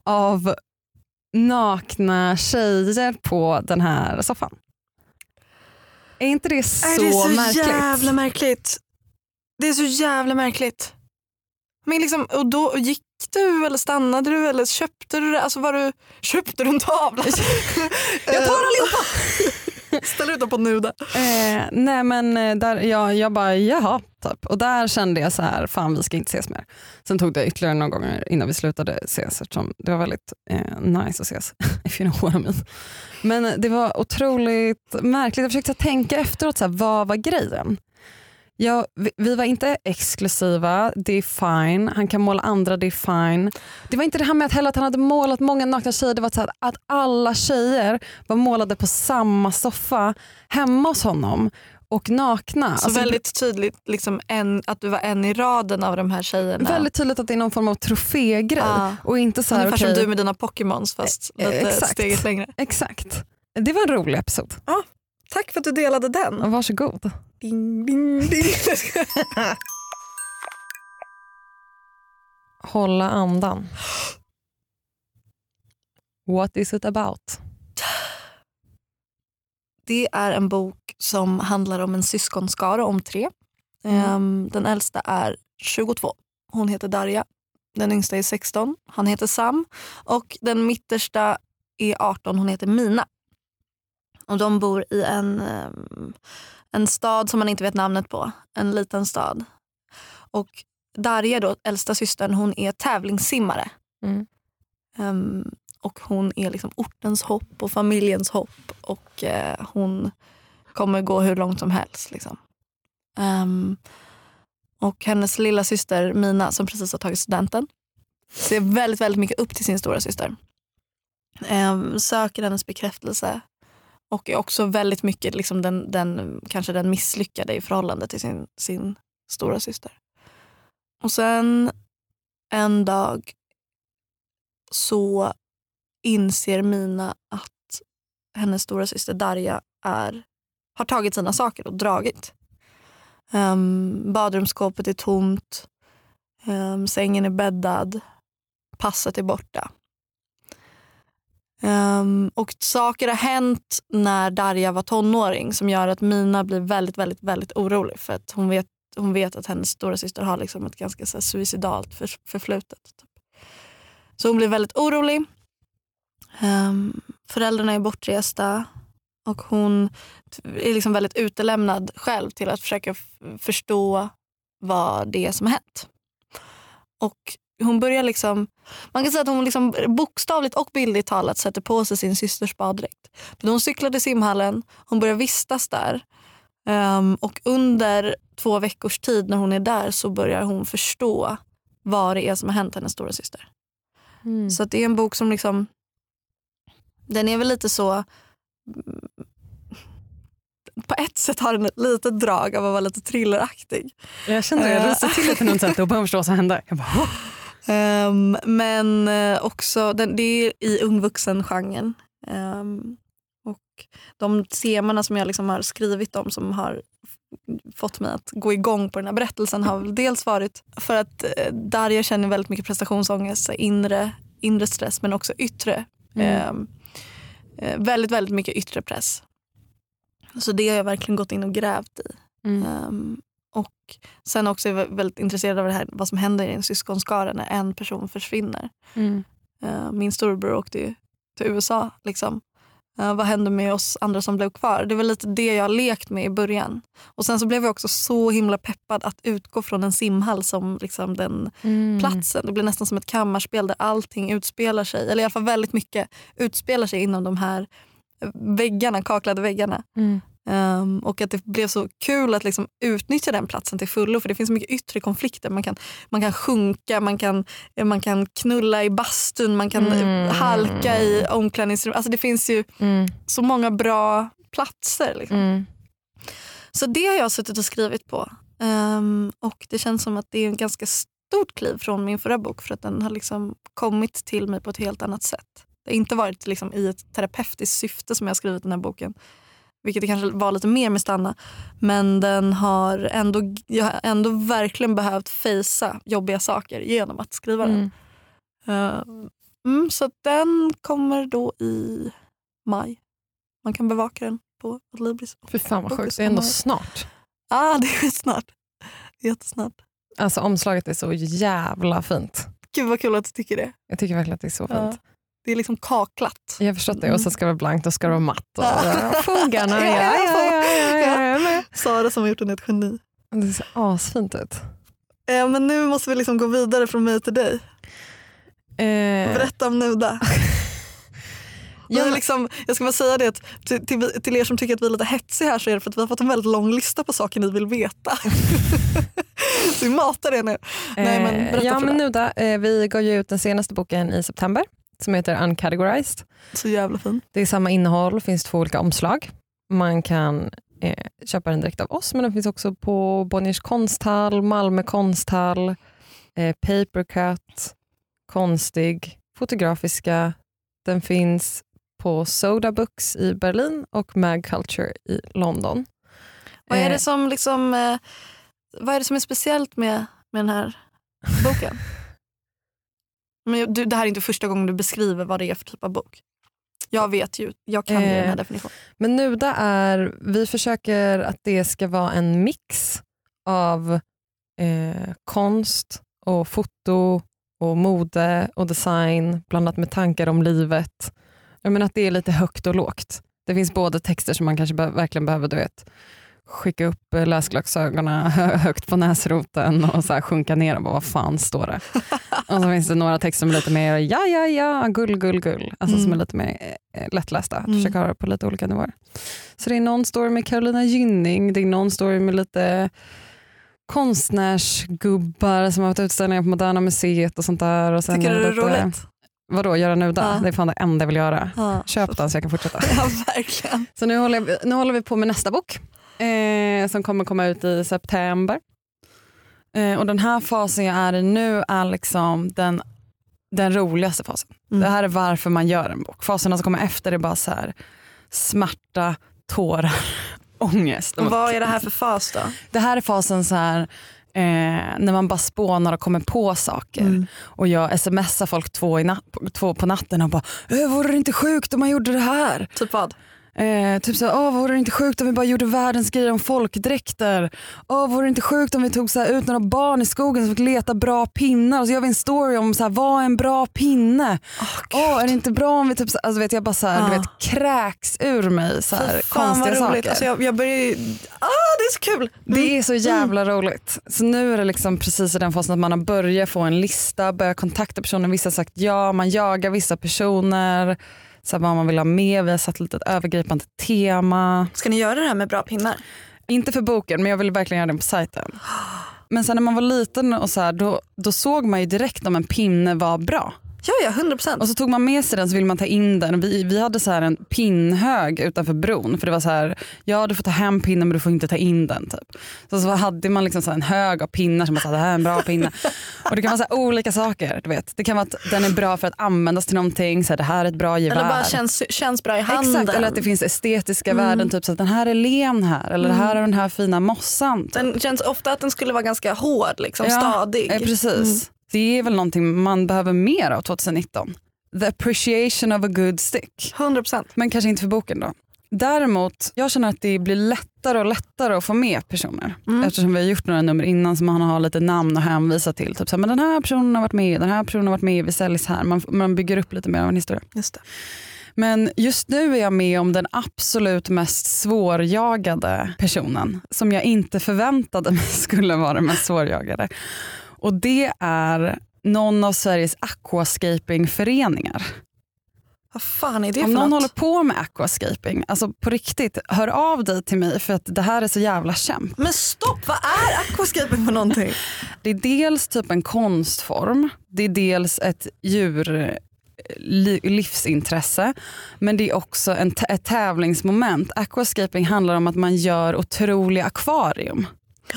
av nakna tjejer på den här soffan. Är inte det så, märkligt? det är så märkligt? jävla märkligt. Det är så jävla märkligt. Men liksom, och då gick du eller stannade du eller köpte du? Alltså var du, köpte du en tavla? jag tar allihopa! Ställ ut dem på nude. Eh, nej men eh, där, jag, jag bara jaha. Typ. Och där kände jag så här, fan vi ska inte ses mer. Sen tog det ytterligare några gånger innan vi slutade ses eftersom det var väldigt eh, nice att ses. If you know what I mean. Men det var otroligt märkligt. Jag försökte tänka efteråt, så här, vad var grejen? Ja, vi, vi, var inte exklusiva, det är fine. Han kan måla andra, det är fine. Det var inte det här med att, heller att han hade målat många nakna tjejer. Det var så att, att alla tjejer var målade på samma soffa hemma hos honom och nakna. Så alltså, väldigt tydligt liksom en, att du var en i raden av de här tjejerna? Väldigt tydligt att det är någon form av trofégrej. Ah. Och inte så här, Ungefär okay, som du med dina Pokémons fast eh, lite exakt, steget längre. Exakt. Det var en rolig episod. Ah, tack för att du delade den. Varsågod. Ding, ding, ding. Hålla andan. What is it about? Det är en bok som handlar om en syskonskara om tre. Mm. Um, den äldsta är 22. Hon heter Darja. Den yngsta är 16. Han heter Sam. Och den mittersta är 18. Hon heter Mina. Och De bor i en um, en stad som man inte vet namnet på. En liten stad. Och Darja, då, äldsta systern, hon är tävlingssimmare. Mm. Um, och hon är liksom ortens hopp och familjens hopp. Och uh, hon kommer gå hur långt som helst. Liksom. Um, och hennes lilla syster Mina som precis har tagit studenten ser väldigt, väldigt mycket upp till sin stora syster. Eh, söker hennes bekräftelse och är också väldigt mycket liksom den, den, kanske den misslyckade i förhållande till sin, sin stora syster. Och sen en dag så inser Mina att hennes stora syster Darja är, har tagit sina saker och dragit. Um, badrumsskåpet är tomt, um, sängen är bäddad, passet är borta. Um, och saker har hänt när Darja var tonåring som gör att Mina blir väldigt, väldigt, väldigt orolig för att hon vet, hon vet att hennes stora syster har liksom ett ganska så här, suicidalt för, förflutet. Typ. Så hon blir väldigt orolig. Um, föräldrarna är bortresta och hon är liksom väldigt utelämnad själv till att försöka förstå vad det är som har hänt. Och hon börjar liksom, man kan säga att hon liksom bokstavligt och bildligt talat sätter på sig sin systers baddräkt. hon cyklar till simhallen, hon börjar vistas där. Um, och under två veckors tid när hon är där så börjar hon förstå vad det är som har hänt hennes stora syster. Mm. Så det är en bok som liksom, den är väl lite så på ett sätt har den ett litet drag av att vara lite thrilleraktig. Jag kände det, jag rysade till lite när hon sa att och började förstå vad som hände. Jag bara, oh. Um, men uh, också, den, det är i ungvuxen-genren. Um, och de temana som jag liksom har skrivit om som har fått mig att gå igång på den här berättelsen har dels varit för att uh, Darja känner väldigt mycket prestationsångest, inre, inre stress men också yttre. Mm. Um, uh, väldigt, väldigt mycket yttre press. Så det har jag verkligen gått in och grävt i. Mm. Och sen också är jag väldigt intresserad av det här, vad som händer i en syskonskara när en person försvinner. Mm. Uh, min storebror åkte ju till USA. Liksom. Uh, vad hände med oss andra som blev kvar? Det var lite det jag lekt med i början. Och Sen så blev jag också så himla peppad att utgå från en simhall som liksom den mm. platsen. Det blir nästan som ett kammarspel där allting utspelar sig, eller i alla fall väldigt mycket utspelar sig inom de här väggarna, kaklade väggarna. Mm. Um, och att det blev så kul att liksom utnyttja den platsen till fullo för det finns så mycket yttre konflikter. Man kan, man kan sjunka, man kan, man kan knulla i bastun, man kan mm. halka i omklädningsrummet. Alltså det finns ju mm. så många bra platser. Liksom. Mm. Så det har jag suttit och skrivit på. Um, och det känns som att det är en ganska stort kliv från min förra bok för att den har liksom kommit till mig på ett helt annat sätt. Det har inte varit liksom i ett terapeutiskt syfte som jag har skrivit den här boken vilket det kanske var lite mer med Stanna. Men den har ändå, jag har ändå verkligen behövt fejsa jobbiga saker genom att skriva den. Uh, mm, så den kommer då i maj. Man kan bevaka den på Adlibris. Fy fan vad sjukt, det är ändå snart. Ja, ah, det är snart. Jättesnart. Alltså omslaget är så jävla fint. Gud vad kul att du tycker det. Jag tycker verkligen att det är så fint. Ja. Det är liksom kaklat. Jag har förstått det. Och så ska det vara blankt och ska det vara matt. Och, ja. Fogarna, ja, ja, ja, ja, ja, ja, Sara som har gjort den är ett geni. Det ser asfint ut. Eh, men nu måste vi liksom gå vidare från mig till dig. Eh. Berätta om Nuda. Jag, liksom, jag ska bara säga det att till, till, till, er som tycker att vi är lite hetsiga här så är det för att vi har fått en väldigt lång lista på saker ni vill veta. så vi matar det nu. Nej, men ja, men Nuda, eh, vi gav ju ut den senaste boken i september som heter Uncategorized. Så jävla fin. Det är samma innehåll, finns två olika omslag. Man kan eh, köpa den direkt av oss men den finns också på Bonniers konsthall, Malmö konsthall, eh, Papercut, Konstig, Fotografiska. Den finns på Soda Books i Berlin och Mag Culture i London. Vad är det eh. som, liksom, eh, vad är, det som är speciellt med, med den här boken? Men du, det här är inte första gången du beskriver vad det är för typ av bok. Jag vet ju, jag kan ju den här eh, definitionen. Men Nuda är, vi försöker att det ska vara en mix av eh, konst och foto och mode och design blandat med tankar om livet. Jag menar att det är lite högt och lågt. Det finns både texter som man kanske be verkligen behöver du vet, skicka upp läsglasögonen högt på näsroten och så här sjunka ner och bara vad fan står det? och så finns det några texter som är lite mer ja ja ja, gull gull gull, alltså mm. som är lite mer eh, lättlästa. Mm. Försöka höra på lite olika nivåer. Så det är någon story med Carolina Gynning, det är någon story med lite konstnärsgubbar som har haft utställningar på Moderna Museet och sånt där. Och sen Tycker du det är lite, roligt? Vadå, göra nuda? Ja. Det är fan det enda jag vill göra. Ja. Köp den så jag kan fortsätta. Ja, verkligen. Så nu håller, vi, nu håller vi på med nästa bok eh, som kommer komma ut i september. Eh, och den här fasen jag är i nu är liksom den, den roligaste fasen. Mm. Det här är varför man gör en bok. Faserna som kommer efter är bara så här smärta, tårar, ångest. Och vad är det här för fas då? Det här är fasen så här eh, när man bara spånar och kommer på saker. Mm. Och jag smsar folk två, i nat- två på natten och bara äh, “vore det inte sjukt om man gjorde det här?” Typ vad? Eh, typ så, åh vore det inte sjukt om vi bara gjorde världens grejer om folkdräkter? Åh vore det inte sjukt om vi tog så här, ut några barn i skogen som fick leta bra pinnar och så gör vi en story om så här, vad är en bra pinne? Åh är det inte bra om vi typ, så- alltså vet jag bara så här, du Ah. vet, kräks ur mig så här, Fy fan konstiga saker. Alltså jag, jag börjar ju... Ah, det är så kul! Det är så jävla roligt. Så nu är det liksom precis i den fasen att man har börjat få en lista, börjat kontakta personer. Vissa har sagt ja, man jagar vissa personer. Så här vad man vill ha med. Vi har satt lite ett övergripande tema. Ska ni göra det här med bra pinnar? Inte för boken men jag vill verkligen göra den på sajten. Men sen när man var liten och så här, då, då såg man ju direkt om en pinne var bra. Ja, ja, 100 procent. Och så tog man med sig den så ville man ta in den. Vi, vi hade så här en pinnhög utanför bron. För det var så här, ja du får ta hem pinnen men du får inte ta in den. Typ. Så, så hade man liksom så här en hög av pinnar som man sa det här är en bra pinne. Och det kan vara så olika saker. Du vet. Det kan vara att den är bra för att användas till någonting. Så här, det här är ett bra gevär. Eller bara känns, känns bra i handen. Exakt, eller att det finns estetiska Mm. värden. Typ så att den här är len här. Eller det här är den här fina mossan. Typ. Den känns ofta att den skulle vara ganska hård, liksom, Ja, stadig. Eh, precis. Det är väl någonting man behöver mer av 2019. The appreciation of a good stick. 100 procent. Men kanske inte för boken då. Däremot, jag känner att det blir lättare och lättare att få med personer. Mm. Eftersom vi har gjort några nummer innan som man har lite namn att hänvisa till. Typ så här, men den här personen har varit med, den här personen har varit med, vi säljs här. Man, man bygger upp lite mer av en historia. Just det. Men just nu är jag med om den absolut mest svårjagade personen som jag inte förväntade mig skulle vara den mest svårjagade. Och det är någon av Sveriges aquascapingföreningar. Vad fan är det Om för någon något? håller på med aquascaping, alltså på riktigt, hör av dig till mig för att det här är så jävla kämp. Men stopp, vad är aquascaping för någonting? Det är dels typ en konstform, det är dels ett djur li- livsintresse men det är också en ett tävlingsmoment. Aquascaping handlar om att man gör otroliga akvarium.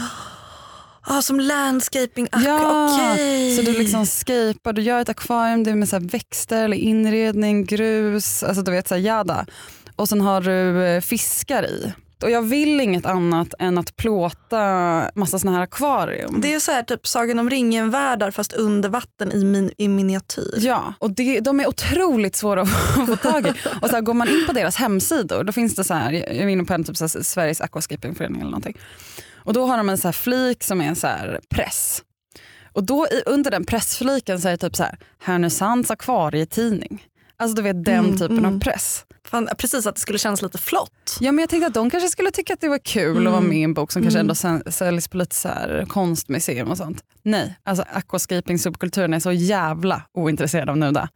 Ah, som landscaping, aqua, Ja, okej. Så du liksom skapar, du gör ett akvarium det är med så här växter eller inredning, grus, alltså du vet så här jada. Och sen har du eh, fiskar i. Och jag vill inget annat än att plåta massa såna här akvarium. Det är så här, typ Sagan om ringen-världar fast under vatten i, min, i miniatyr. Ja, och det, de är otroligt svåra att få tag i. Och så här, går man in på deras hemsidor, då finns det så här, jag är inne på en typ så här, Sveriges aquascapingförening eller någonting. Och då har de en så flik som är en så press. Och då i, under den pressfliken så är det typ så här, Härnösands akvarietidning. Alltså du vet den Mm, typen mm. av press. Fan, precis att det skulle kännas lite flott. Ja men jag tänkte att de kanske skulle tycka att det var kul att vara Mm. med i en bok som kanske Mm. ändå sen- säljs på lite så här konstmuseum och sånt. Nej, alltså aquascaping subkulturen är så jävla ointresserad av nuda.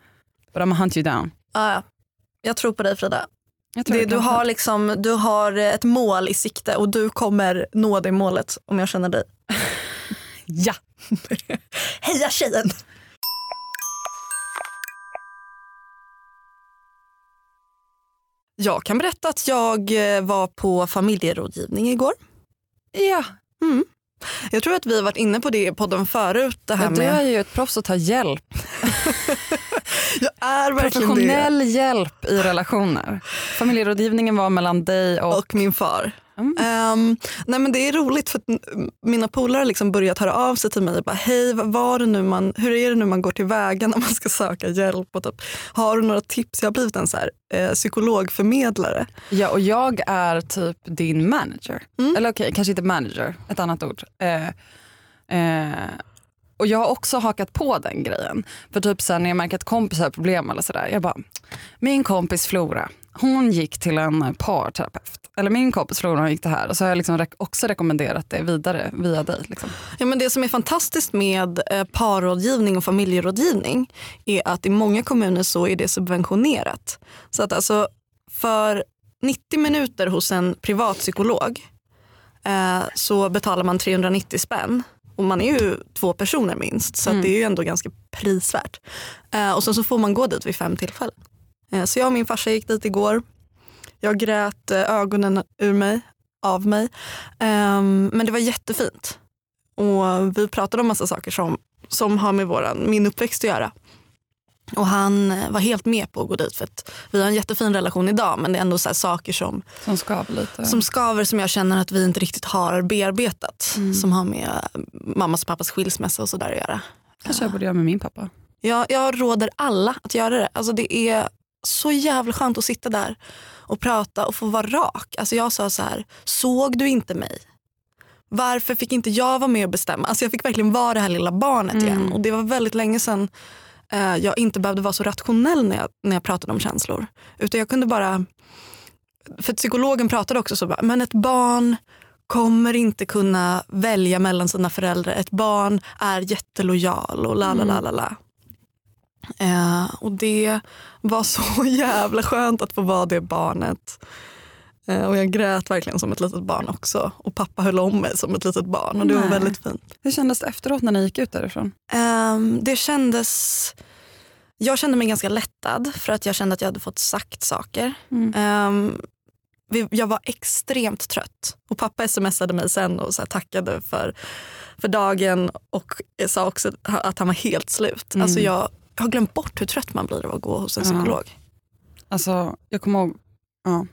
But I'm hunt you down. Ja. Jag tror på dig Frida. Det, du, har liksom, du har ett mål i sikte och du kommer nå det målet om jag känner dig. Ja. Heja tjejen! Jag kan berätta att jag eh, var på familjerådgivning igår. Ja, Jag tror att vi har varit inne på det i podden förut. Det här men du med, är ju ett proffs att ta hjälp. jag är verkligen det. Professionell hjälp i relationer. Familjerådgivningen var mellan dig och... Och min far. Mm. Ehm, nej men det är roligt för att mina polare har liksom börjat höra av sig till mig och bara hej var det nu man, hur är det nu man går tillväga när man ska söka hjälp och typ, har du några tips? Jag har blivit en så här, eh, psykologförmedlare. Ja, och jag är typ din manager. Mm. Eller okej, kanske inte manager, ett annat ord. Eh, eh, och jag har också hakat på den grejen. För typ sen när jag märker att kompisar har problem eller sådär. Jag bara, min kompis Flora, hon gick till en parterapeut. Eller min kompis Flora hon gick det här. Och så har jag liksom också rekommenderat det vidare via dig. Liksom. Ja, men det som är fantastiskt med eh, parrådgivning och familjerådgivning är att i många kommuner så är det subventionerat. Så att alltså för 90 minuter hos en privatpsykolog eh, så betalar man 390 spänn. Och man är ju två personer minst så Mm. det är ju ändå ganska prisvärt. Eh, och sen så får man gå dit vid fem tillfällen. Eh, så jag och min farsa gick dit igår. Jag grät eh, ögonen ur mig, av mig. Ehm, men det var jättefint. Och vi pratade om massa saker som, som har med våran, min uppväxt att göra. Och han eh, var helt med på att gå dit för att vi har en jättefin relation idag men det är ändå så här saker som, Som skaver lite. som skaver som jag känner att vi inte riktigt har bearbetat. Mm. Som har med eh, mammas och pappas skilsmässa och sådär att göra. kanske jag borde göra med min pappa. Jag, jag råder alla att göra det. Alltså det är så jävla skönt att sitta där och prata och få vara rak. Alltså jag sa så här, såg du inte mig? Varför fick inte jag vara med och bestämma? Alltså jag fick verkligen vara det här lilla barnet Mm. igen. Och det var väldigt länge sedan eh, jag inte behövde vara så rationell när jag, när jag pratade om känslor. Utan jag kunde bara, för psykologen pratade också så, bara, men ett barn kommer inte kunna välja mellan sina föräldrar. Ett barn är jättelojal och la la la la la. Eh, och det var så jävla skönt att få vara det barnet. Eh, och jag grät verkligen som ett litet barn också. Och pappa höll om mig som ett litet barn och det var Nej. väldigt fint. Hur kändes det efteråt när ni gick ut därifrån? Ehm, det kändes... Jag kände mig ganska lättad för att jag kände att jag hade fått sagt saker. Mm. Ehm, vi, jag var extremt trött och pappa smsade mig sen och så tackade för, för dagen och sa också att han var helt slut. Mm. Alltså jag, jag har glömt bort hur trött man blir av att gå hos en Ja. psykolog. Alltså, jag kommer ihåg, ja,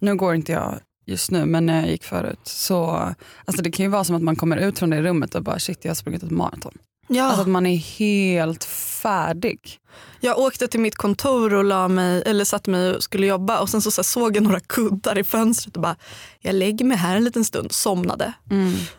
nu går inte jag just nu, men när jag gick förut så, alltså det kan ju vara som att man kommer ut från det rummet och bara shit jag har sprungit ett maraton. Ja. Alltså att man är helt färdig. Jag åkte till mitt kontor och la mig, eller satte mig och skulle jobba och sen så, så såg jag några kuddar i fönstret och bara, jag lägger mig här en liten stund, somnade.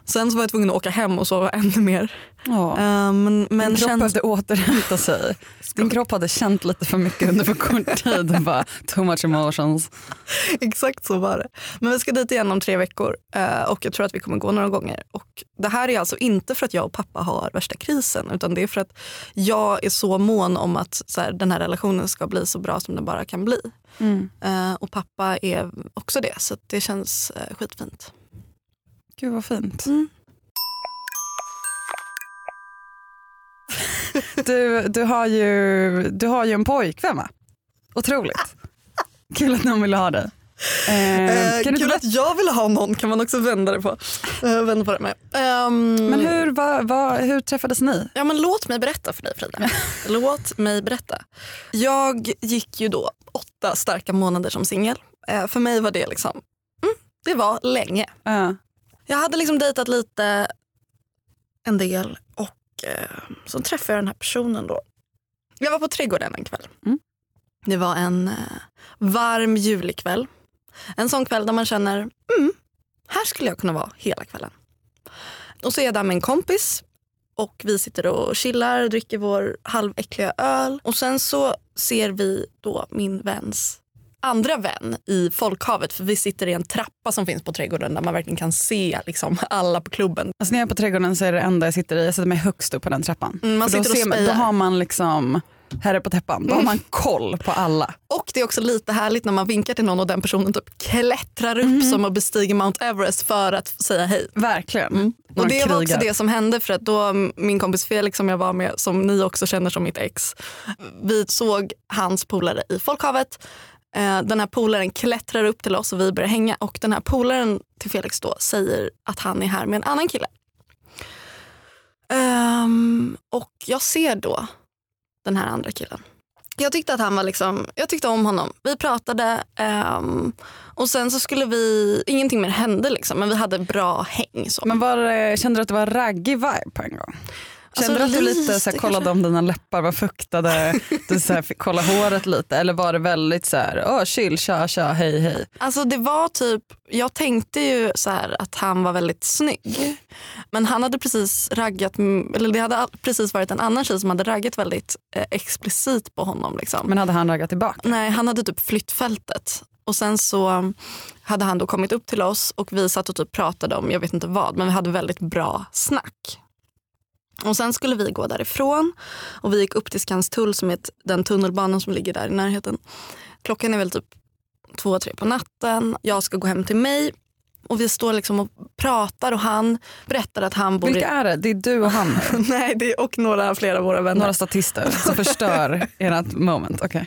Sen så var jag tvungen att åka hem och sova ännu mer. Ja. Ehm, men Din kropp känns, behövde återhämta sig. Din kropp hade känt lite för mycket under för kort tid. och Bara, too much emotions. exakt så var det. Men vi ska dit igen om tre veckor eh, och jag tror att vi kommer gå några gånger. Och det här är alltså inte för att jag och pappa har värsta krisen utan det är för att jag är så mån om att så här, den här relationen ska bli så bra som den bara kan bli. Eh, och pappa är också det så det känns eh, skitfint. Gud vad fint. Mm. Du, du, har ju, du har ju en pojkvän va? Otroligt. Kul att någon vill ha dig. Eh, Eh, kan kul att jag vill ha någon kan man också vända det på. Eh, vända på det med. Ehm, men hur, vad, vad, hur träffades ni? Ja, men låt mig berätta för dig Frida. låt mig berätta. Jag gick ju då åtta starka månader som singel. Eh, för mig var det liksom, mm, det var länge. Ja. Jag hade liksom dejtat lite, en del och eh, så träffade jag den här personen då. Jag var på trädgården en kväll. Mm. Det var en eh, varm julikväll. En sån kväll där man känner, mm, här skulle jag kunna vara hela kvällen. Och så är jag där med en kompis och vi sitter och chillar och dricker vår halväckliga öl. Och sen så ser vi då min väns andra vän i folkhavet för vi sitter i en trappa som finns på trädgården där man verkligen kan se liksom, alla på klubben. Alltså när jag är på trädgården så är det enda jag sitter i, jag sätter mig högst upp på den trappan. Mm, man För då, sitter och ser då har man liksom herre på täppan, då har man koll på alla. Och det är också lite härligt när man vinkar till någon och den personen typ klättrar upp som att bestiga Mount Everest för att säga hej. Verkligen. Mm. Och de det var också det som hände för att då min kompis Felix som jag var med, som ni också känner som mitt ex, vi såg hans polare i folkhavet. Eh, Den här polaren klättrar upp till oss och vi börjar hänga och den här polaren till Felix då säger att han är här med en annan kille. Ehm, och jag ser då den här andra killen. Jag tyckte att han var liksom, jag tyckte om honom. Vi pratade um, och sen så skulle vi, ingenting mer hände liksom men vi hade bra häng. Så. Men var, kände du att det var raggig vibe på en gång? Kände Alltså, du att du lite så här, kollade om dina läppar var fuktade, du så här, fick kolla håret lite eller var det väldigt så här, åh chill, tja tja, hej hej. Alltså det var typ, jag tänkte ju så här att han var väldigt snygg. Men han hade precis raggat, eller det hade precis varit en annan tjej som hade raggat väldigt eh, explicit på honom. Liksom. Men hade han raggat tillbaka? Nej, han hade typ flytt fältet. Och sen så hade han då kommit upp till oss och vi satt och typ pratade om, jag vet inte vad, men vi hade väldigt bra snack. Och sen skulle vi gå därifrån och vi gick upp till Skanstull som är den tunnelbanan som ligger där i närheten. Klockan är väl typ två, tre på natten. Jag ska gå hem till mig och vi står liksom och pratar och han berättar att han bor Vilka är det? Det är du och han? Nej, det är, och några flera av våra vänner. Några statister som förstör ert moment. Okay.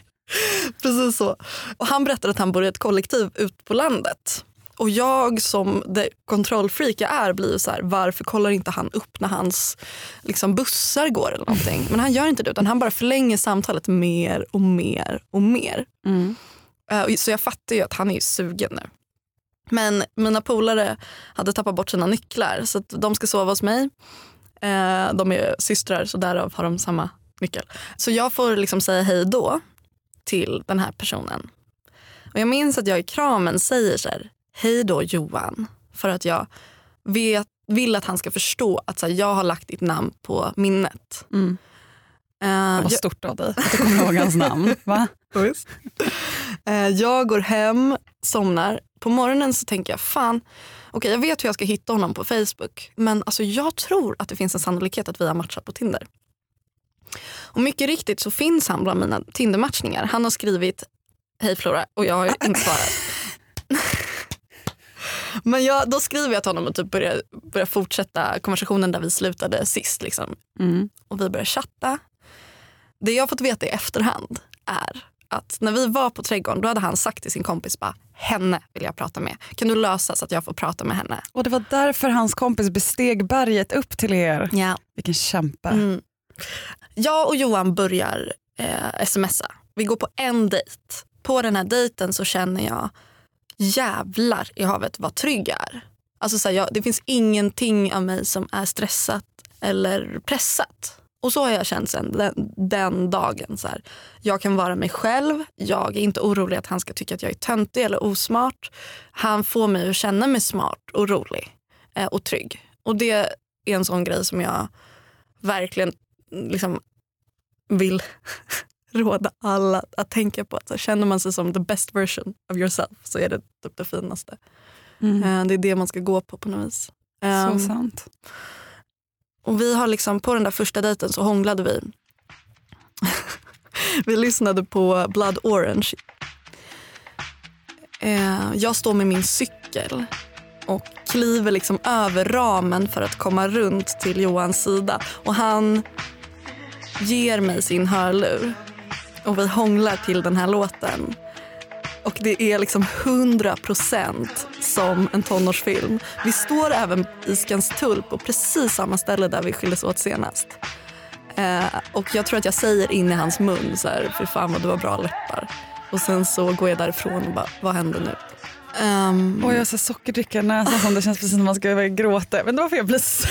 Precis så. Och han berättar att han bor i ett kollektiv ut på landet. Och jag som det kontrollfreak jag är blir så här, varför kollar inte han upp när hans liksom, bussar går eller någonting. Men han gör inte det utan han bara förlänger samtalet mer och mer och mer. Mm. Uh, så jag fattar ju att han är sugen nu. Men mina polare hade tappat bort sina nycklar så de ska sova hos mig. Uh, de är systrar så därav har de samma nyckel. Så jag får liksom säga hej då till den här personen. Och jag minns att jag i kramen säger så här, hej då Johan. För att jag vet, vill att han ska förstå att så här, jag har lagt ditt namn på minnet. Mm. Uh, Vad stort av dig att du kommer ihåg hans namn. Va? uh, jag går hem, somnar. På morgonen så tänker jag, fan, okay, jag vet hur jag ska hitta honom på Facebook. Men alltså, jag tror att det finns en sannolikhet att vi har matchat på Tinder. Och mycket riktigt så finns han bland mina Tinder-matchningar. Han har skrivit Hej Flora och jag har inte svarat. Men jag, då skriver jag till honom och typ börjar, börjar fortsätta konversationen där vi slutade sist. Liksom. Mm. Och vi börjar chatta. Det jag fått veta i efterhand är att när vi var på trädgården då hade han sagt till sin kompis bara henne vill jag prata med. Kan du lösa så att jag får prata med henne? Och det var därför hans kompis besteg berget upp till er. Ja. Vilken kämpe. Mm. Jag och Johan börjar eh, smsa. Vi går på en dejt. På den här dejten så känner jag jävlar i havet vad trygg jag är. Alltså så här, jag, det finns ingenting av mig som är stressat eller pressat. Och så har jag känt sen den, den dagen. Så här. Jag kan vara mig själv. Jag är inte orolig att han ska tycka att jag är töntig eller osmart. Han får mig att känna mig smart och rolig eh, och trygg. Och det är en sån grej som jag verkligen liksom vill råda alla att tänka på. Att så känner man sig som the best version of yourself så är det typ det finaste. Mm. Eh, Det är det man ska gå på på något vis. Så Ehm, sant. och vi har liksom, på den där första dejten så hånglade vi. vi lyssnade på Blood Orange. Eh, jag står med min cykel och kliver liksom över ramen för att komma runt till Johans sida. Och han ger mig sin hörlur och vi hånglar till den här låten. Och det är liksom 100% som en tonårsfilm. Vi står även i Skanstull på precis samma ställe där vi skildes åt senast. Eh, och jag tror att jag säger in i hans mun så här, för fan vad du har bra läppar. Och sen så går jag därifrån och bara, vad händer nu? Ehm, um, Och jag har sockerdricka i näsan som det känns precis som man ska börja gråta. Men varför jag blir så,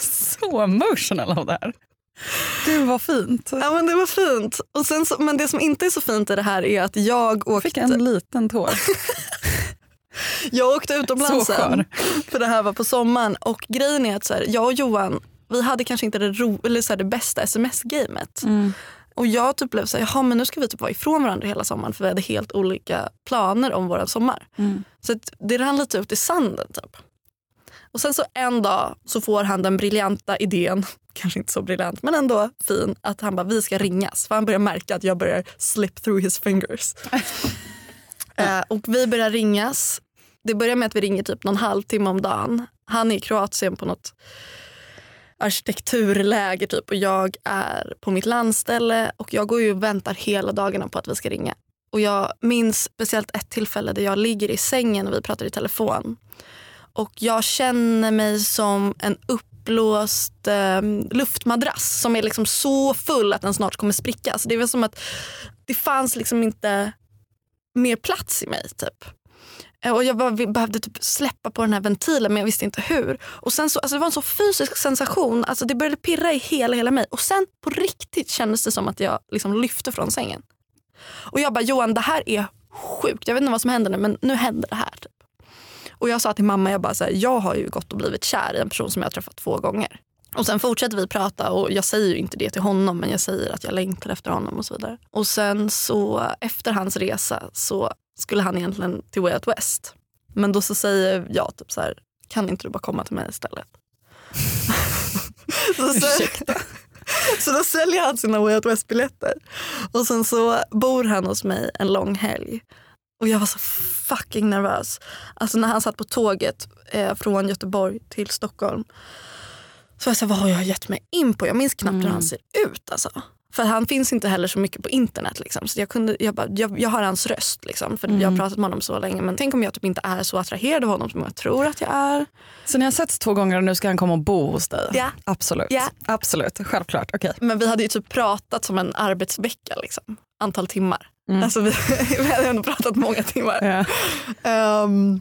så emotional av det här. Gud vad fint. Ja men det var fint. Och sen så, men det som inte är så fint i det här är att jag åkte, Fick en liten tår. jag åkte utomlands Så sen. För det här var på sommaren. Och grejen är att så här, jag och Johan vi hade kanske inte det, ro, eller så här, det bästa sms-gamet. Mm. Och jag typ blev så här, jaha men nu ska vi typ vara ifrån varandra hela sommaren för vi hade helt olika planer om våran sommar. Mm. Så det rann lite ut i sanden typ. Och sen så en dag så får han den briljanta idén, kanske inte så briljant men ändå fin, att han bara vi ska ringas. För han börjar märka att jag börjar slip through his fingers. eh, och vi börjar ringas. Det börjar med att vi ringer typ någon halvtimme om dagen. Han är i Kroatien på något arkitekturläger typ och jag är på mitt landställe och jag går ju och väntar hela dagarna på att vi ska ringa. Och jag minns speciellt ett tillfälle där jag ligger i sängen och vi pratar i telefon. Och jag känner mig som en uppblåst eh, luftmadrass som är liksom så full att den snart kommer spricka. Så det var som att det fanns liksom inte mer plats i mig. typ. Eh, och jag bara behövde typ släppa på den här ventilen men jag visste inte hur. Och sen så, alltså det var en så fysisk sensation. Alltså det började pirra i hela, hela mig. Och sen på riktigt kändes det som att jag liksom lyfte från sängen. Och jag bara Johan det här är sjukt. Jag vet inte vad som händer nu men nu händer det här. Typ. Och jag sa till mamma, jag bara så här, jag har ju gått och blivit kär i en person som jag har träffat två gånger. Och sen fortsätter vi prata och jag säger ju inte det till honom men jag säger att jag längtar efter honom och så vidare. Och sen så efter hans resa så skulle han egentligen till Way Out West. Men då så säger jag typ så här, kan inte du bara komma till mig istället? så, så, så då säljer han sina Way Out West biljetter. Och sen så bor han hos mig en lång helg. Och jag var så fucking nervös. Alltså när han satt på tåget eh, från Göteborg till Stockholm. Så jag här, vad har jag gett mig in på? Jag minns knappt hur han ser ut. Alltså. För han finns inte heller så mycket på internet. Liksom. Så jag, kunde, jag, bara, jag, jag har hans röst. Liksom, för Jag har pratat med honom så länge. Men tänk om jag typ inte är så attraherad av honom som jag tror att jag är. Så ni har setts två gånger och nu ska han komma och bo hos dig? Ja. Absolut. Ja. Absolut, självklart. Okej. Men vi hade ju typ pratat som en arbetsvecka. Liksom. Antal timmar. Mm. Alltså vi, vi hade ändå pratat många timmar. Ja. Ehm,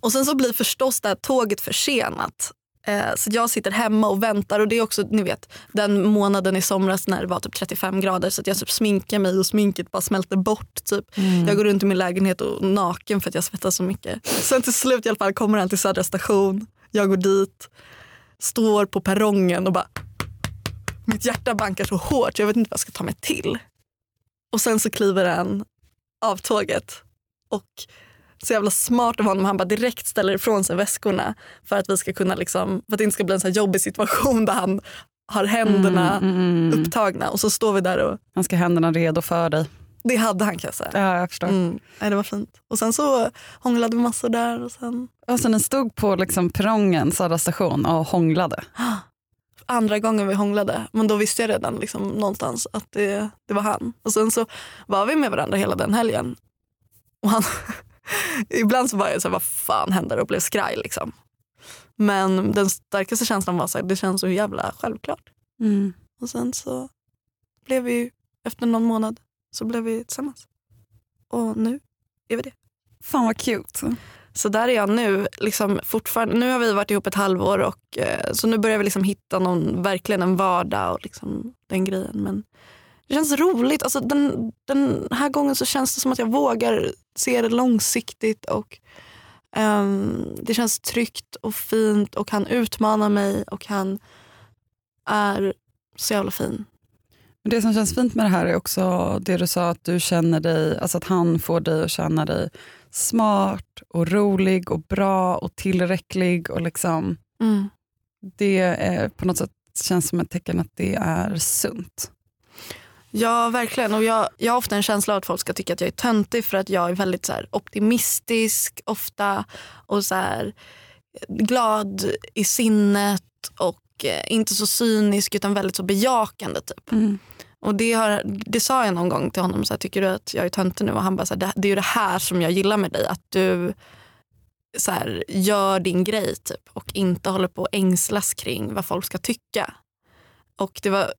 och sen så blir förstås det här tåget försenat. Eh, så jag sitter hemma och väntar och det är också ni vet den månaden i somras när det var typ 35 grader så att jag typ sminkar mig och sminket bara smälter bort. Typ. Jag går runt i min lägenhet och naken för att jag svettas så mycket. Sen till slut i alla fall kommer han till Södra station. Jag går dit, står på perrongen och bara mitt hjärta bankar så hårt jag vet inte vad jag ska ta mig till. Och sen så kliver han av tåget och så jävla smart av honom. Han bara direkt ställer ifrån sig väskorna för att vi ska kunna liksom, för att det inte ska bli en så jobbig situation där han har händerna Mm, mm, mm. upptagna och så står vi där och Han ska ha händerna redo för dig. det hade han kan jag säga. Ja, jag förstår. Mm. Nej, det var fint. Och sen så hånglade vi massor där och sen Och så ni stod på liksom perrongen, Södra station och hånglade. andra gången vi hånglade, men då visste jag redan liksom någonstans att det, det var han. Och sen så var vi med varandra hela den helgen. Och han, ibland så var jag så här, vad fan händer och blev skraj liksom. Men den starkaste känslan var så här, det känns så jävla självklart. Och sen så blev vi, efter någon månad, så blev vi tillsammans. Och nu är vi det. Fan vad cute. Så där är jag nu. Liksom fortfarande, nu har vi varit ihop ett halvår och eh, så nu börjar vi liksom hitta någon, verkligen en vardag och liksom den grejen. Men det känns roligt. Alltså den, den här gången så känns det som att jag vågar se det långsiktigt och um, det känns tryggt och fint och han utmanar mig och han är så jävla fin. Det som känns fint med det här är också det du sa att du känner dig, alltså att han får dig att känna dig smart och rolig och bra och tillräcklig och liksom Mm. det är på något sätt känns som ett tecken att det är sunt. Ja, verkligen. Och jag, jag har ofta en känsla av att folk ska tycka att jag är töntig för att jag är väldigt så här, optimistisk ofta och så här, glad i sinnet och eh, inte så cynisk utan väldigt så bejakande. Typ. Och det, har, det sa jag någon gång till honom, så här, tycker du att jag är töntig nu? Och han bara, så här, det, det är ju det här som jag gillar med dig. Att du så här, gör din grej typ, och inte håller på att ängslas kring vad folk ska tycka. Och det var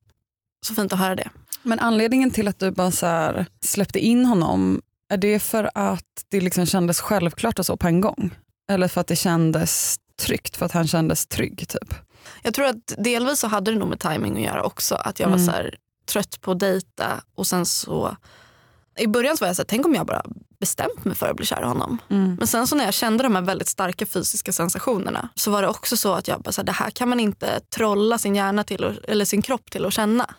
så fint att höra det. Men anledningen till att du bara så släppte in honom, är det för att det liksom kändes självklart och så på en gång? Eller för att det kändes tryggt, för att han kändes trygg? Typ? Jag tror att delvis så hade det nog med timing att göra också. Att jag var Mm. så här, trött på att dejta och sen så i början så var jag så här, tänk om jag bara bestämt mig för att bli kär i honom. Men sen så när jag kände de här väldigt starka fysiska sensationerna så var det också så att jag bara, så här, det här kan man inte trolla sin hjärna till och, eller sin kropp till att känna.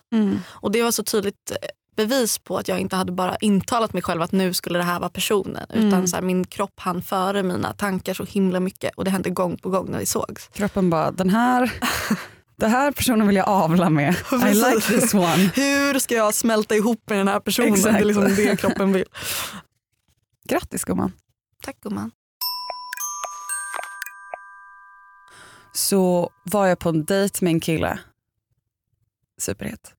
Och det var så tydligt eh, bevis på att jag inte hade bara intalat mig själv att nu skulle det här vara personen. Utan så här, min kropp hann före mina tankar så himla mycket och det hände gång på gång när vi sågs. Kroppen bara, den här, den här personen vill jag avla med. I like this one. Hur ska jag smälta ihop med den här personen? Exakt. Det är liksom det kroppen vill. Grattis gumman. Tack gumman. så var jag på en dejt med en kille. Superhet.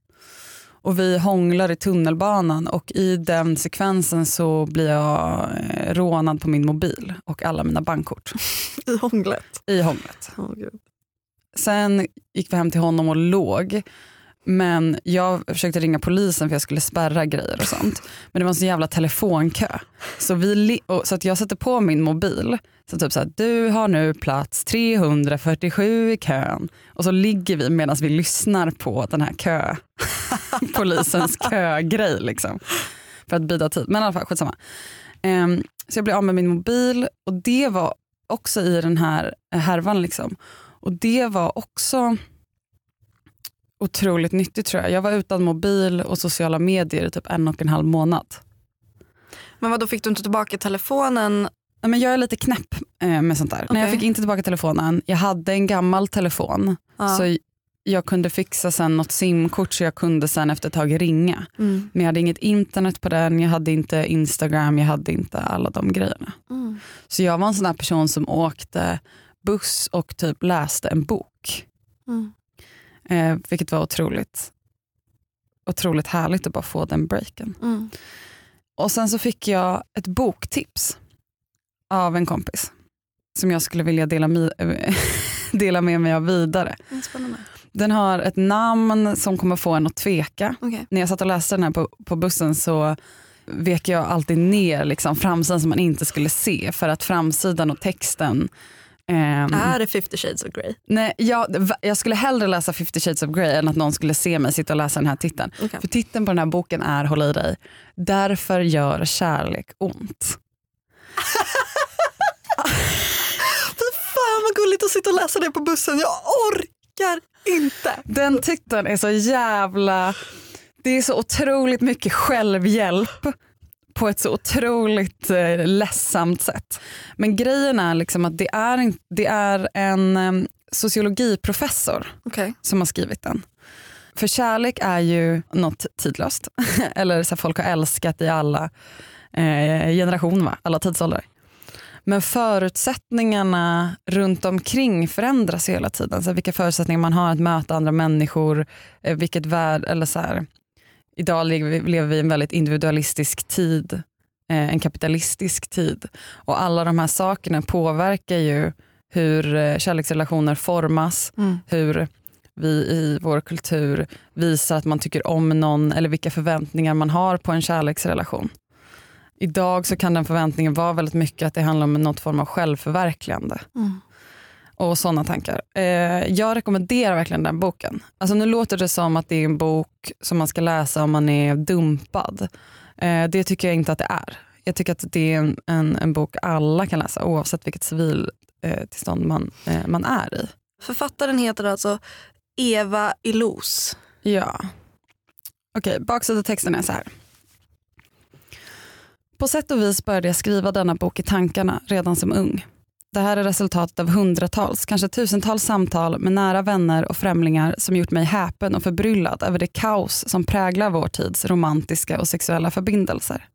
Och vi hånglar i tunnelbanan och i den sekvensen så blir jag eh, rånad på min mobil och alla mina bankkort I hånglet. i hånglet. Åh, Gud. Sen gick vi hem till honom och låg. Men jag försökte ringa polisen för jag skulle spärra grejer och sånt. Men det var en sån jävla telefonkö. Så, vi så att jag sätter på min mobil. Så typ så här, du har nu plats 347 i kön. Och så ligger vi medan vi lyssnar på den här kö, polisens kögrej. Liksom, för att bida tid. Men i alla fall, skitsamma. Um, så jag blev av med min mobil och det var också i den här härvan. Liksom. Och det var också otroligt nyttigt tror jag. Jag var utan mobil och sociala medier i typ en och en halv månad. Men vad då fick du inte tillbaka telefonen? Nej, Men jag är lite knäpp eh, med sånt där. Nej, jag fick inte tillbaka telefonen. Jag hade en gammal telefon. Ja. Så jag kunde fixa sen något simkort så jag kunde sen efter ett tag ringa. Mm. Men jag hade inget internet på den, jag hade inte Instagram, jag hade inte alla de grejerna. Mm. Så jag var en sån här person som åkte buss och typ läste en bok. Mm. Eh, vilket var otroligt, otroligt härligt att bara få den breaken. Mm. Och sen så fick jag ett boktips av en kompis som jag skulle vilja dela, mi- dela med mig av vidare. Mm, Spännande. Den har ett namn som kommer få en att tveka. Okej. När jag satt och läste den här på, på bussen så vek jag alltid ner liksom, framsidan som man inte skulle se för att framsidan och texten ehm, Är det 50 shades of Grey? Nej, jag, jag skulle hellre läsa 50 shades of Grey än att någon skulle se mig sitta och läsa den här titeln. Okej. För titeln på den här boken är, håll i dig, Därför gör kärlek ont. Fy fan vad gulligt att sitta och läsa det på bussen. Jag orkar inte. Den titeln är så jävla, det är så otroligt mycket självhjälp på ett så otroligt eh, ledsamt sätt. Men grejen är liksom att det är, en- det är en eh, sociologiprofessor Okej. som har skrivit den. För kärlek är ju något tidlöst. Eller så folk har älskat i alla eh, generationer, va? alla tidsåldrar. Men förutsättningarna runt omkring förändras hela tiden. Så vilka förutsättningar man har att möta andra människor. Eh, vilket värld, eller så här, idag lever vi, i en väldigt individualistisk tid. Eh, en kapitalistisk tid. Och alla de här sakerna påverkar ju hur eh, kärleksrelationer formas Mm. hur vi i vår kultur visar att man tycker om någon eller vilka förväntningar man har på en kärleksrelation. Idag så kan den förväntningen vara väldigt mycket att det handlar om något form av självförverkligande Mm. Och sådana tankar. Eh, jag rekommenderar verkligen den boken. Alltså nu låter det som att det är en bok som man ska läsa om man är dumpad. Eh, det tycker jag inte att det är. Jag tycker att det är en, en, en bok alla kan läsa oavsett vilket civiltillstånd man, eh, man är i. Författaren heter alltså Eva Illouz. Ja. Okej, baksidetexten är så här. På sätt och vis började jag skriva denna bok i tankarna redan som ung. Det här är resultatet av hundratals, kanske tusentals samtal med nära vänner och främlingar som gjort mig häpen och förbryllad över det kaos som präglar vår tids romantiska och sexuella förbindelser.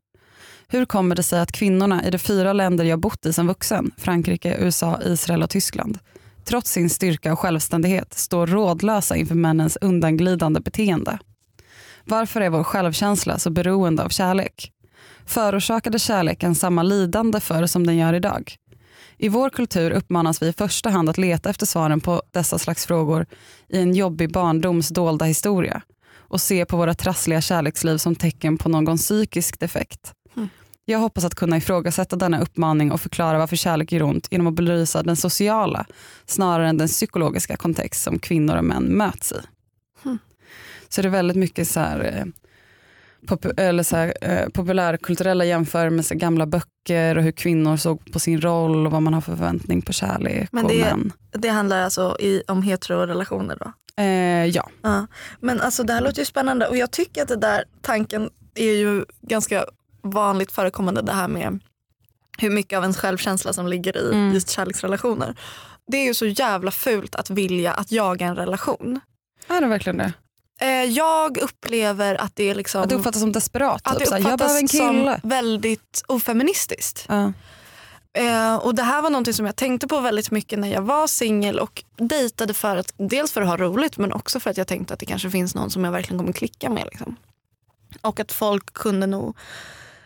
Hur kommer det sig att kvinnorna i de fyra länder jag bott i som vuxen, Frankrike, USA, Israel och Tyskland, trots sin styrka och självständighet står rådlösa inför männens undanglidande beteende? Varför är vår självkänsla så beroende av kärlek? Förorsakade kärleken samma lidande förr som den gör idag? I vår kultur uppmanas vi i första hand att leta efter svaren på dessa slags frågor i en jobbig barndoms dolda historia och se på våra trassliga kärleksliv som tecken på någon psykisk defekt. Mm. Jag hoppas att kunna ifrågasätta denna uppmaning och förklara varför kärlek gör ont genom att belysa den sociala snarare än den psykologiska kontext som kvinnor och män möts i. Mm. Så det är väldigt mycket så här, popu- eller så här, eh, populärkulturella jämförelser gamla böcker och hur kvinnor såg på sin roll och vad man har för förväntning på kärlek Men och det- män. Det handlar alltså i, om heterorelationer då? Eh, ja, Ja. Men alltså det här låter ju spännande och jag tycker att det där tanken är ju ganska vanligt förekommande det här med hur mycket av ens självkänsla som ligger i Mm. just kärleksrelationer. Det är ju så jävla fult att vilja att jaga en relation. är det verkligen det? Eh, jag upplever att det är liksom Att det uppfattas som desperat? att Typ, det så här, jag behöver en uppfattas kille. som väldigt ofeministiskt. Ja. Eh, och det här var någonting som jag tänkte på väldigt mycket när jag var singel och dejtade för att, dels för att ha roligt men också för att jag tänkte att det kanske finns någon som jag verkligen kommer klicka med. Liksom. Och att folk kunde nog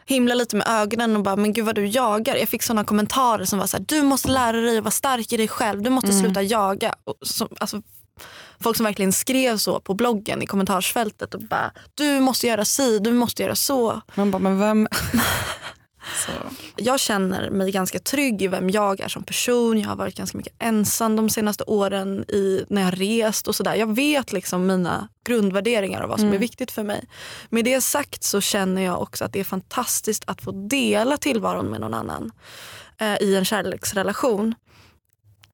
himla lite med ögonen och bara, men gud vad du jagar. Jag fick sådana kommentarer som var så här, du måste lära dig att vara stark i dig själv, du måste sluta jaga. Och som, alltså, folk som verkligen skrev så på bloggen i kommentarsfältet och bara, du måste göra si, du måste göra så. Man bara, men vem? så. Jag känner mig ganska trygg i vem jag är som person. Jag har varit ganska mycket ensam de senaste åren i, när jag har rest och sådär. Jag vet liksom mina grundvärderingar och vad som Mm. är viktigt för mig. Med det sagt så känner jag också att det är fantastiskt att få dela tillvaron med någon annan eh, i en kärleksrelation.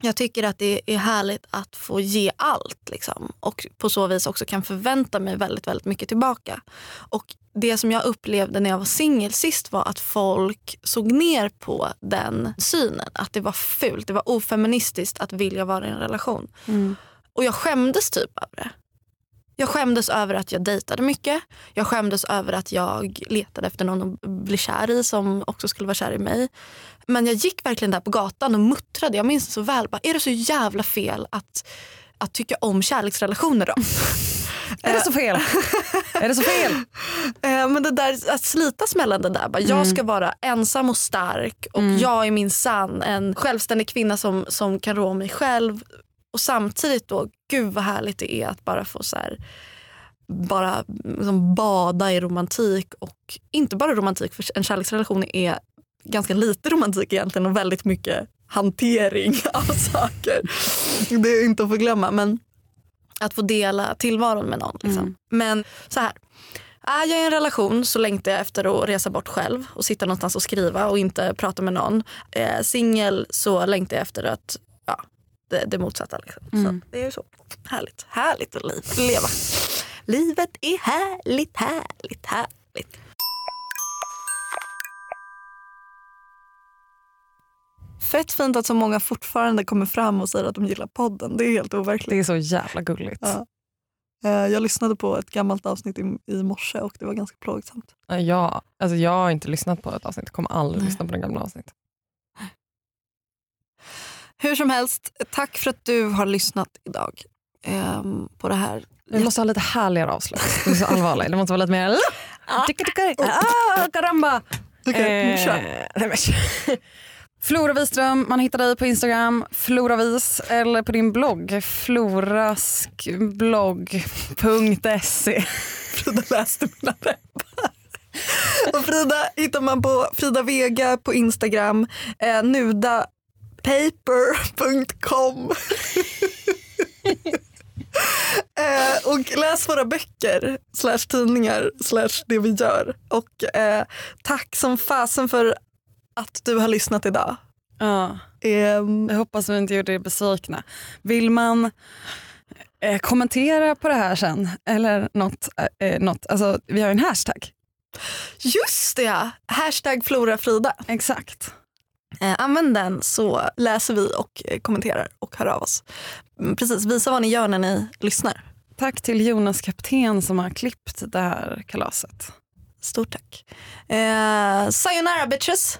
Jag tycker att det är härligt att få ge allt liksom, och på så vis också kan förvänta mig väldigt, väldigt mycket tillbaka. Och det som jag upplevde när jag var singel sist var att folk såg ner på den synen. Att det var fult, det var ofeministiskt att vilja vara i en relation. Mm. Och jag skämdes typ över det. Jag skämdes över att jag dejtade mycket. Jag skämdes över att jag letade efter någon att bli kär i som också skulle vara kär i mig. Men jag gick verkligen där på gatan och muttrade. Jag minns det så väl. Bara, är det så jävla fel att, att tycka om kärleksrelationer då? Är det så fel? är det så fel? Eh, Men det där, att slitas mellan det där. Bara, Jag ska vara ensam och stark och jag är min sann en självständig kvinna som, som kan rå mig själv. Och samtidigt då, gud vad härligt det är att bara få så här, bara liksom bada i romantik och inte bara romantik för en kärleksrelation är ganska lite romantik egentligen och väldigt mycket hantering av saker. Det är inte att förglömma men att få dela tillvaron med någon. Liksom. Men så här, är jag i en relation så längtar jag efter att resa bort själv och sitta någonstans och skriva och inte prata med någon. Eh, Singel så längtar jag efter att ja, det, det motsatta. Liksom. Så det är ju så. Härligt. Härligt att leva. Livet är härligt, härligt, härligt. Fett fint att så många fortfarande kommer fram och säger att de gillar podden. Det är helt overkligt. Det är så jävla gulligt. Ja. Eh, Jag lyssnade på ett gammalt avsnitt i, i morse och det var ganska plågsamt. Ja, alltså jag har inte lyssnat på ett avsnitt, jag kommer aldrig lyssna på det gamla avsnittet. Hur som helst, tack för att du har lyssnat idag ehm, på det här. Vi måste ha lite härligare avslut. Du är så allvarlig. Det måste vara lite mer... Ah, caramba! Okej, Eh, Flora Wiström, man hittar dig på Instagram, floravis, eller på din blogg, floraskblogg.se. Frida läste mina läppar. Och Frida hittar man på Frida Vega på Instagram, eh, nudapaper.com. eh, och läs våra böcker, slash tidningar, slash det vi gör. Och eh, tack som fasen för att du har lyssnat idag. Ja. Ehm, Jag hoppas vi inte gjorde er besvikna. Vill man eh, kommentera på det här sen? Eller något, eh, något. Alltså, vi har en hashtag. just det, hashtag florafrida. Exakt. Eh, använd den så läser vi och eh, kommenterar och hör av oss. Mm, Precis, visa vad ni gör när ni lyssnar. Tack till Jonas Kapten som har klippt det här kalaset. Stort tack. Eh, sayonara bitches.